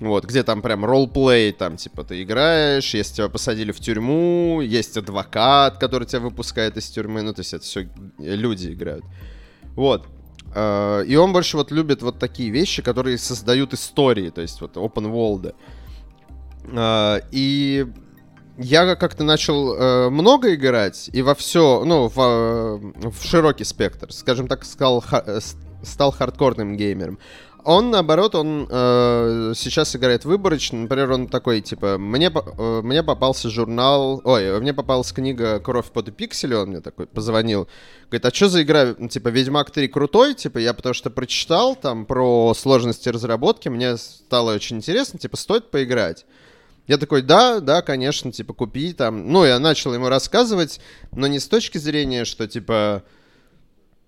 Вот, где там прям ролплей, там, типа, ты играешь, если тебя посадили в тюрьму, есть адвокат, который тебя выпускает из тюрьмы, ну, то есть это все люди играют. Вот. Э, И он больше вот любит вот такие вещи, которые создают истории, то есть вот open world. Э, И я как-то начал э, много играть и во все, ну, в, э, в широкий спектр, скажем так, стал, стал хардкорным геймером. Он, наоборот, он э, сейчас играет выборочно. Например, он такой, типа, мне, э, мне попался журнал... Ой, мне попалась книга «Кровь под пиксели», он мне такой позвонил. Говорит, а что за игра? Ну, Типа, «Ведьмак 3» крутой? Типа, я потому что прочитал там про сложности разработки, мне стало очень интересно, типа, стоит поиграть. Я такой, да, да, конечно, типа, купи там. Ну, я начал ему рассказывать, но не с точки зрения, что, типа,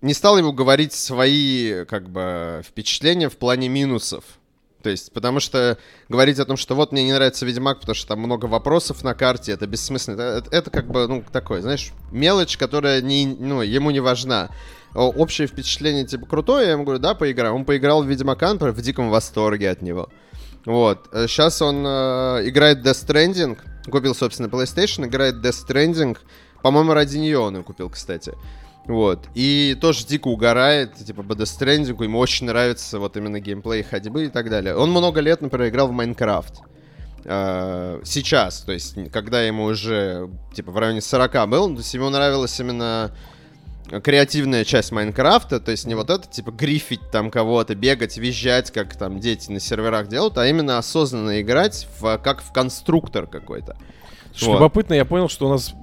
не стал ему говорить свои, как бы, впечатления в плане минусов. То есть, потому что говорить о том, что вот мне не нравится Ведьмак, потому что там много вопросов на карте, это бессмысленно. Это, это- как бы, ну, такое, знаешь, мелочь, которая не, ну, ему не важна. Общее впечатление, типа, крутое, я ему говорю, да, поиграем. Он поиграл в Ведьмака, например, в диком восторге от него. Вот. Сейчас он э, играет Death Stranding. Купил, собственно, PlayStation, играет Death Stranding. По-моему, ради нее он ее купил, кстати. Вот. И тоже дико угорает, типа, по Death. Ему очень нравится вот именно геймплей ходьбы и так далее. Он много лет, например, играл в Майнкрафт. Э, Сейчас, то есть, когда ему уже, типа, в районе 40 был, то есть ему нравилось именно креативная часть Майнкрафта, то есть не вот это, типа, грифить там кого-то, бегать, визжать, как там дети на серверах делают, а именно осознанно играть в, как в конструктор какой-то. Слушай, вот. любопытно, я понял, что у нас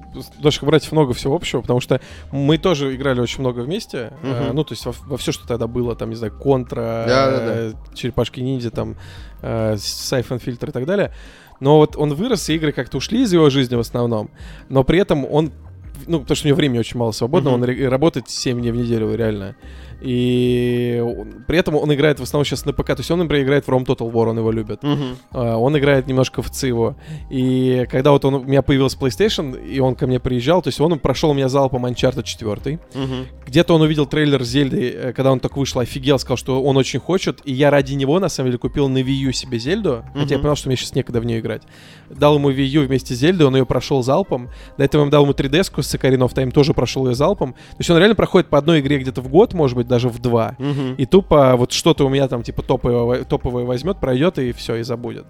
наших братьев много всего общего, потому что мы тоже играли очень много вместе. Uh-huh. Э, ну, то есть во, во все, что тогда было, там, не знаю, контра, да, да, да. Э, черепашки ниндзя, там, э, сайфон фильтр и так далее. Но вот он вырос, и игры как-то ушли из его жизни в основном. Но при этом он ну, потому что у него времени очень мало свободного, mm-hmm. он работает 7 дней в неделю, реально. И при этом он играет в основном сейчас на ПК. То есть он, например, играет в Rome Total War, он его любит. Uh, он играет немножко в ЦИВО. И когда вот он, у меня появился PlayStation, и он ко мне приезжал, то есть он прошел у меня залпом Uncharted 4. Uh-huh. Где-то он увидел трейлер Зельды, э, когда он только вышел, офигел, сказал, что он очень хочет. И я ради него, на самом деле, купил на Wii U себе Зельду. Uh-huh. Хотя я понял, что мне сейчас некогда в нее играть. Дал ему Wii U вместе с Зельдой, он ее прошел залпом. До этого я дал ему 3DS с Ocarina of Time, тоже прошел ее залпом. То есть он реально проходит по одной игре где-то в год, может быть, даже в два. Угу. И тупо вот что-то у меня там типа топовое, топовое возьмет, пройдет и все, и забудет.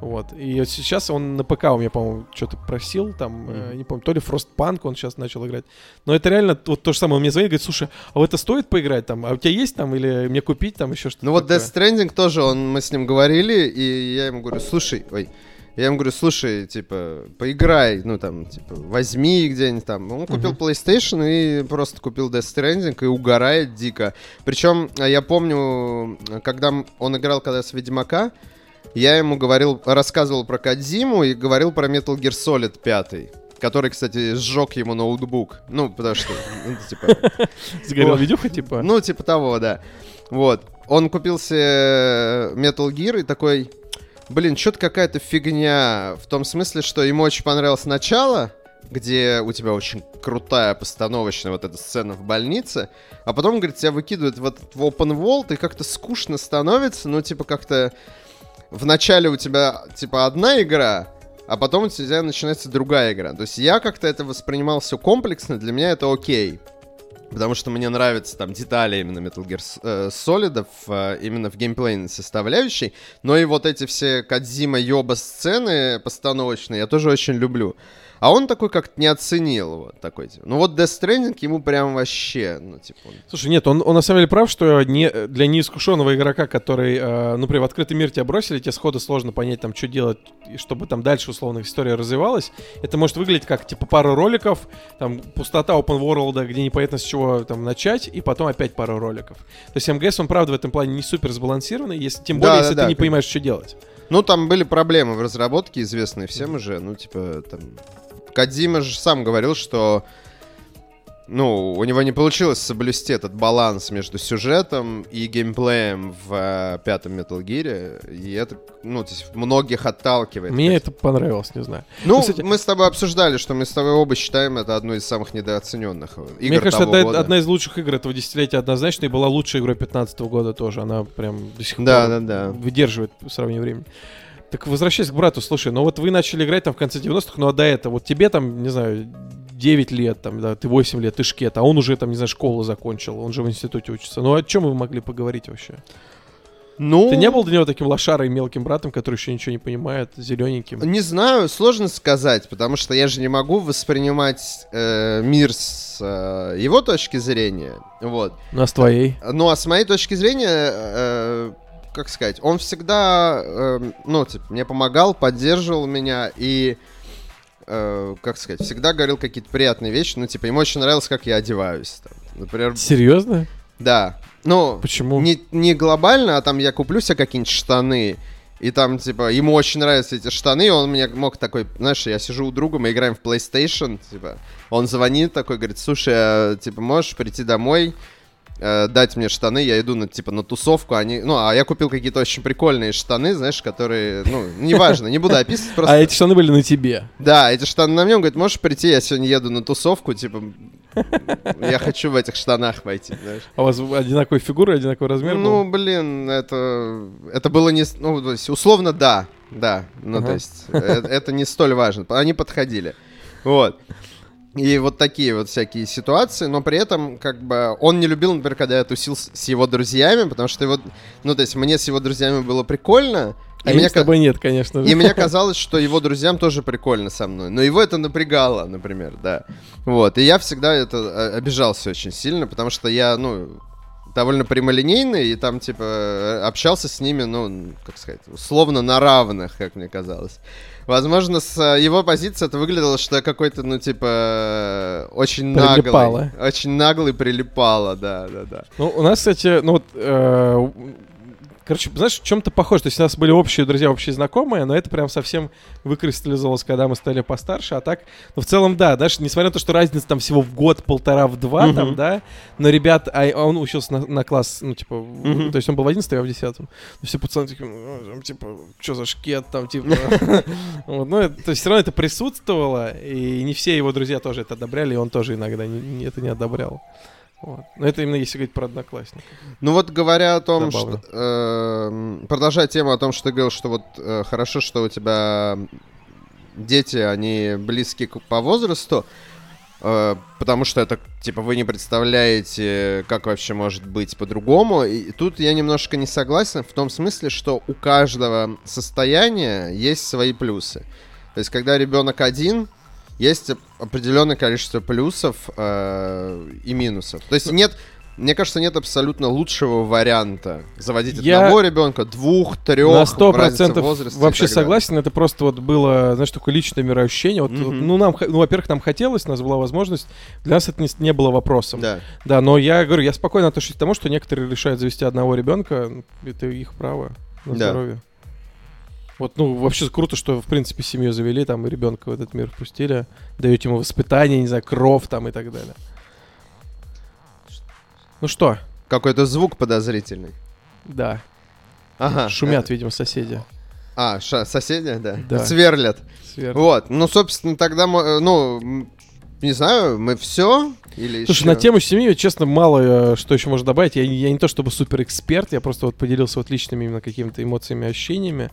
Вот. И вот сейчас он на ПК у меня, по-моему, что-то просил, там, mm-hmm. э, не помню, то ли Frostpunk он сейчас начал играть. Но это реально вот то же самое. Он мне звонит, говорит, слушай, а вот это стоит поиграть там? А у тебя есть там или мне купить там еще что-то? Ну вот Death Stranding тоже, он, мы с ним говорили, и я ему говорю, слушай, ой, я ему говорю, слушай, типа, поиграй, ну там, типа, возьми где-нибудь там. Он купил uh-huh. PlayStation и просто купил Death Stranding и угорает дико. Причем а, я помню, когда он играл когда с Ведьмака, я ему говорил, рассказывал про Кадзиму и говорил про Metal Gear Solid 5 который, кстати, сжег ему ноутбук. Ну, потому что, ну, типа... Сгорел видюха, типа? Ну, типа того, да. Вот. Он купил себе Metal Gear и такой, блин, что-то какая-то фигня. В том смысле, что ему очень понравилось начало, где у тебя очень крутая постановочная вот эта сцена в больнице, а потом, говорит, тебя выкидывают вот в open world, и как-то скучно становится, ну, типа, как-то в начале у тебя, типа, одна игра, а потом у тебя начинается другая игра. То есть я как-то это воспринимал все комплексно, для меня это окей. Потому что мне нравятся там детали именно Metal Gear э, Solid, э, именно в геймплейной составляющей. Но и вот эти все Кадзима Йоба сцены постановочные я тоже очень люблю. А он такой как-то не оценил вот такой. Типа. Ну вот Death Stranding ему прям вообще, ну типа... Он... Слушай, нет, он, он на самом деле прав, что не, для неискушенного игрока, который, э, ну, например, в открытый мир тебя бросили, тебе сходу сложно понять, там, что делать, чтобы там дальше, условно, история развивалась. Это может выглядеть как, типа, пару роликов, там, пустота open world, где непонятно с чего там начать, и потом опять пару роликов. То есть МГС, он, правда, в этом плане не супер сбалансированный, если, тем более, да, если да, ты да, не понимаешь, что делать. Ну, там были проблемы в разработке, известные всем уже, ну, типа, там, Кадзима же сам говорил, что ну, у него не получилось соблюсти этот баланс между сюжетом и геймплеем в э, пятом Metal Gear, и это, ну, то есть многих отталкивает. Мне это понравилось, не знаю. Ну, Кстати, мы с тобой обсуждали, что мы с тобой оба считаем это одной из самых недооцененных игр Мне кажется, это года. одна из лучших игр этого десятилетия однозначно, и была лучшей игрой 15 года тоже. Она прям до сих да, пор да, да. выдерживает в сравнении времени. Так возвращаясь к брату, слушай, ну вот вы начали играть там в конце 90-х, ну а до этого, вот тебе там, не знаю, 9 лет, там, да, ты 8 лет, ты шкет, а он уже там, не знаю, школу закончил, он же в институте учится. Ну о чем вы могли поговорить вообще? Ну... Ты не был для него таким лошарой мелким братом, который еще ничего не понимает, зелененьким? Не знаю, сложно сказать, потому что я же не могу воспринимать э, мир с э, его точки зрения. Вот. Ну, а с твоей? Ну, а с моей точки зрения, э, как сказать, он всегда, э, ну, типа, мне помогал, поддерживал меня и, э, как сказать, всегда говорил какие-то приятные вещи. Ну, типа, ему очень нравилось, как я одеваюсь. Там. Например... Серьезно? Да. Ну, Почему? Не, не глобально, а там я куплю себе какие-нибудь штаны, и там, типа, ему очень нравятся эти штаны, он мне мог такой, знаешь, я сижу у друга, мы играем в PlayStation, типа, он звонит такой, говорит, слушай, а, типа, можешь прийти домой, э, дать мне штаны, я иду на, типа, на тусовку, они, ну, а я купил какие-то очень прикольные штаны, знаешь, которые, ну, неважно, не буду описывать, просто... А эти штаны были на тебе? Да, эти штаны на он говорит, можешь прийти, я сегодня еду на тусовку, типа, я хочу в этих штанах пойти, знаешь. А у вас одинаковые фигуры, одинаковый размер Ну, блин, это, это было не, ну, то есть, условно, да, да, ну, ага. то есть, это, это не столь важно, они подходили, вот. И вот такие вот всякие ситуации, но при этом, как бы, он не любил, например, когда я тусил с, с его друзьями, потому что его, ну, то есть, мне с его друзьями было прикольно, И мне с тобой нет, конечно. И мне казалось, что его друзьям тоже прикольно со мной. Но его это напрягало, например, да. Вот. И я всегда это э, обижался очень сильно, потому что я, ну, довольно прямолинейный, и там, типа, э, общался с ними, ну, как сказать, условно на равных, как мне казалось. Возможно, с э, его позиции это выглядело, что я какой-то, ну, типа, э, очень Прилипало. наглый. Очень наглый прилипало, да, да, да. Ну, у нас, кстати, ну вот, э, короче, знаешь, в чем-то похоже. То есть у нас были общие друзья, общие знакомые, но это прям совсем выкристаллизовалось, когда мы стали постарше. А так, ну, в целом, да, знаешь, несмотря на то, что разница там всего в год, полтора, в два, там, Мгм. да, но ребят, а он учился на, на класс, ну, типа, Мгм. то есть он был в 11 а я в 10 Ну, все пацаны такие, «Ну, там, типа, что за шкет, там, типа. Вот, Ну, это- то есть все равно это присутствовало, и не все его друзья тоже это одобряли, и он тоже иногда не- не- это не одобрял. Вот. Но это именно если говорить про одноклассников. Ну вот говоря о том, Забавно. что... эм, продолжая тему о том, что ты говорил, что вот э, хорошо, что у тебя дети, они близки к- по возрасту, э, потому что это, типа, вы не представляете, как вообще может быть по-другому. И тут я немножко не согласен в том смысле, что у каждого состояния есть свои плюсы. То есть, когда ребенок один, есть оп- определенное количество плюсов э, и минусов. То есть нет, мне кажется, нет абсолютно лучшего варианта заводить Я одного ребенка, двух, трех. На сто процентов вообще согласен. Это просто вот было, знаешь, такое личное мироощущение. Вот, вот, ну, нам, ну, во-первых, нам хотелось, у нас была возможность. Для нас это не, не было вопросом. Да. Да, но я говорю, я спокойно отношусь к тому, что некоторые решают завести одного ребенка. Ну, Это их право на Да. здоровье. Вот, ну, вообще круто, что, в принципе, семью завели, там, и ребенка в этот мир впустили. Даете ему воспитание, не знаю, кров там и так далее. Ну что, Какой-то звук подозрительный. да, Ага. шумят, видимо, соседи. А, ша- соседи, да? Да. Сверлят. Сверху. Вот. Ну, собственно, тогда, мо- э, ну, не знаю, мы все или Слушай, ещё? на тему семьи, честно, мало э, что еще можно добавить. Я, я не то чтобы супер эксперт, я просто вот поделился вот личными именно какими-то эмоциями, ощущениями.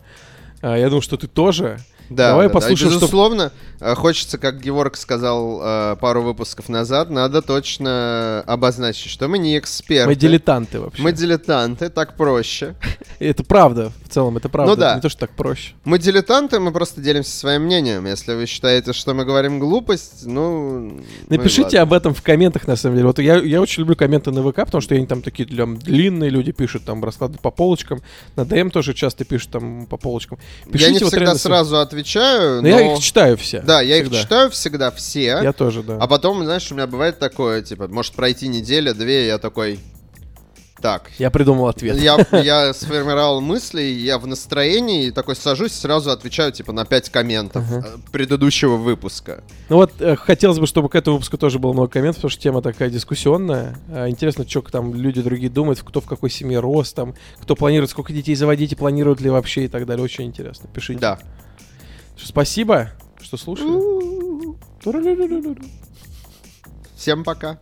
А, я думаю, что ты тоже. Да, Давай да, да. послушаем, что- Безусловно, э, хочется, как Георг сказал э, пару выпусков назад, надо точно обозначить, что мы не эксперты. Мы дилетанты вообще. Мы дилетанты, так проще. Это правда, в целом, это правда. Ну да. Не то, что так проще. Мы дилетанты, мы просто делимся своим мнением. Если вы считаете, что мы говорим глупость, ну... ну Напишите об этом в комментах, на самом деле. Вот я, я очень люблю комменты на ВК, потому что они там такие там, длинные люди пишут, там раскладывают по полочкам. На ДМ тоже часто пишут там по полочкам. Я не вот всегда сразу отвечаю, Но но... я их читаю все. Да, я всегда. их читаю всегда все. Я тоже, да. А потом, знаешь, у меня бывает такое, типа, может пройти неделя, две, я такой... Так, Я придумал ответ. я, я сформировал мысли, я в настроении, и такой сажусь, сразу отвечаю, типа, на 5 комментов э, предыдущего выпуска. Ну вот, э, хотелось бы, чтобы к этому выпуску тоже было много комментов, потому что тема такая дискуссионная. А, интересно, что там люди другие думают, кто в какой семье рос, там, кто планирует, сколько детей заводить и планируют ли вообще и так далее. Очень интересно. Пишите. Да. Спасибо, что слушали. Всем пока.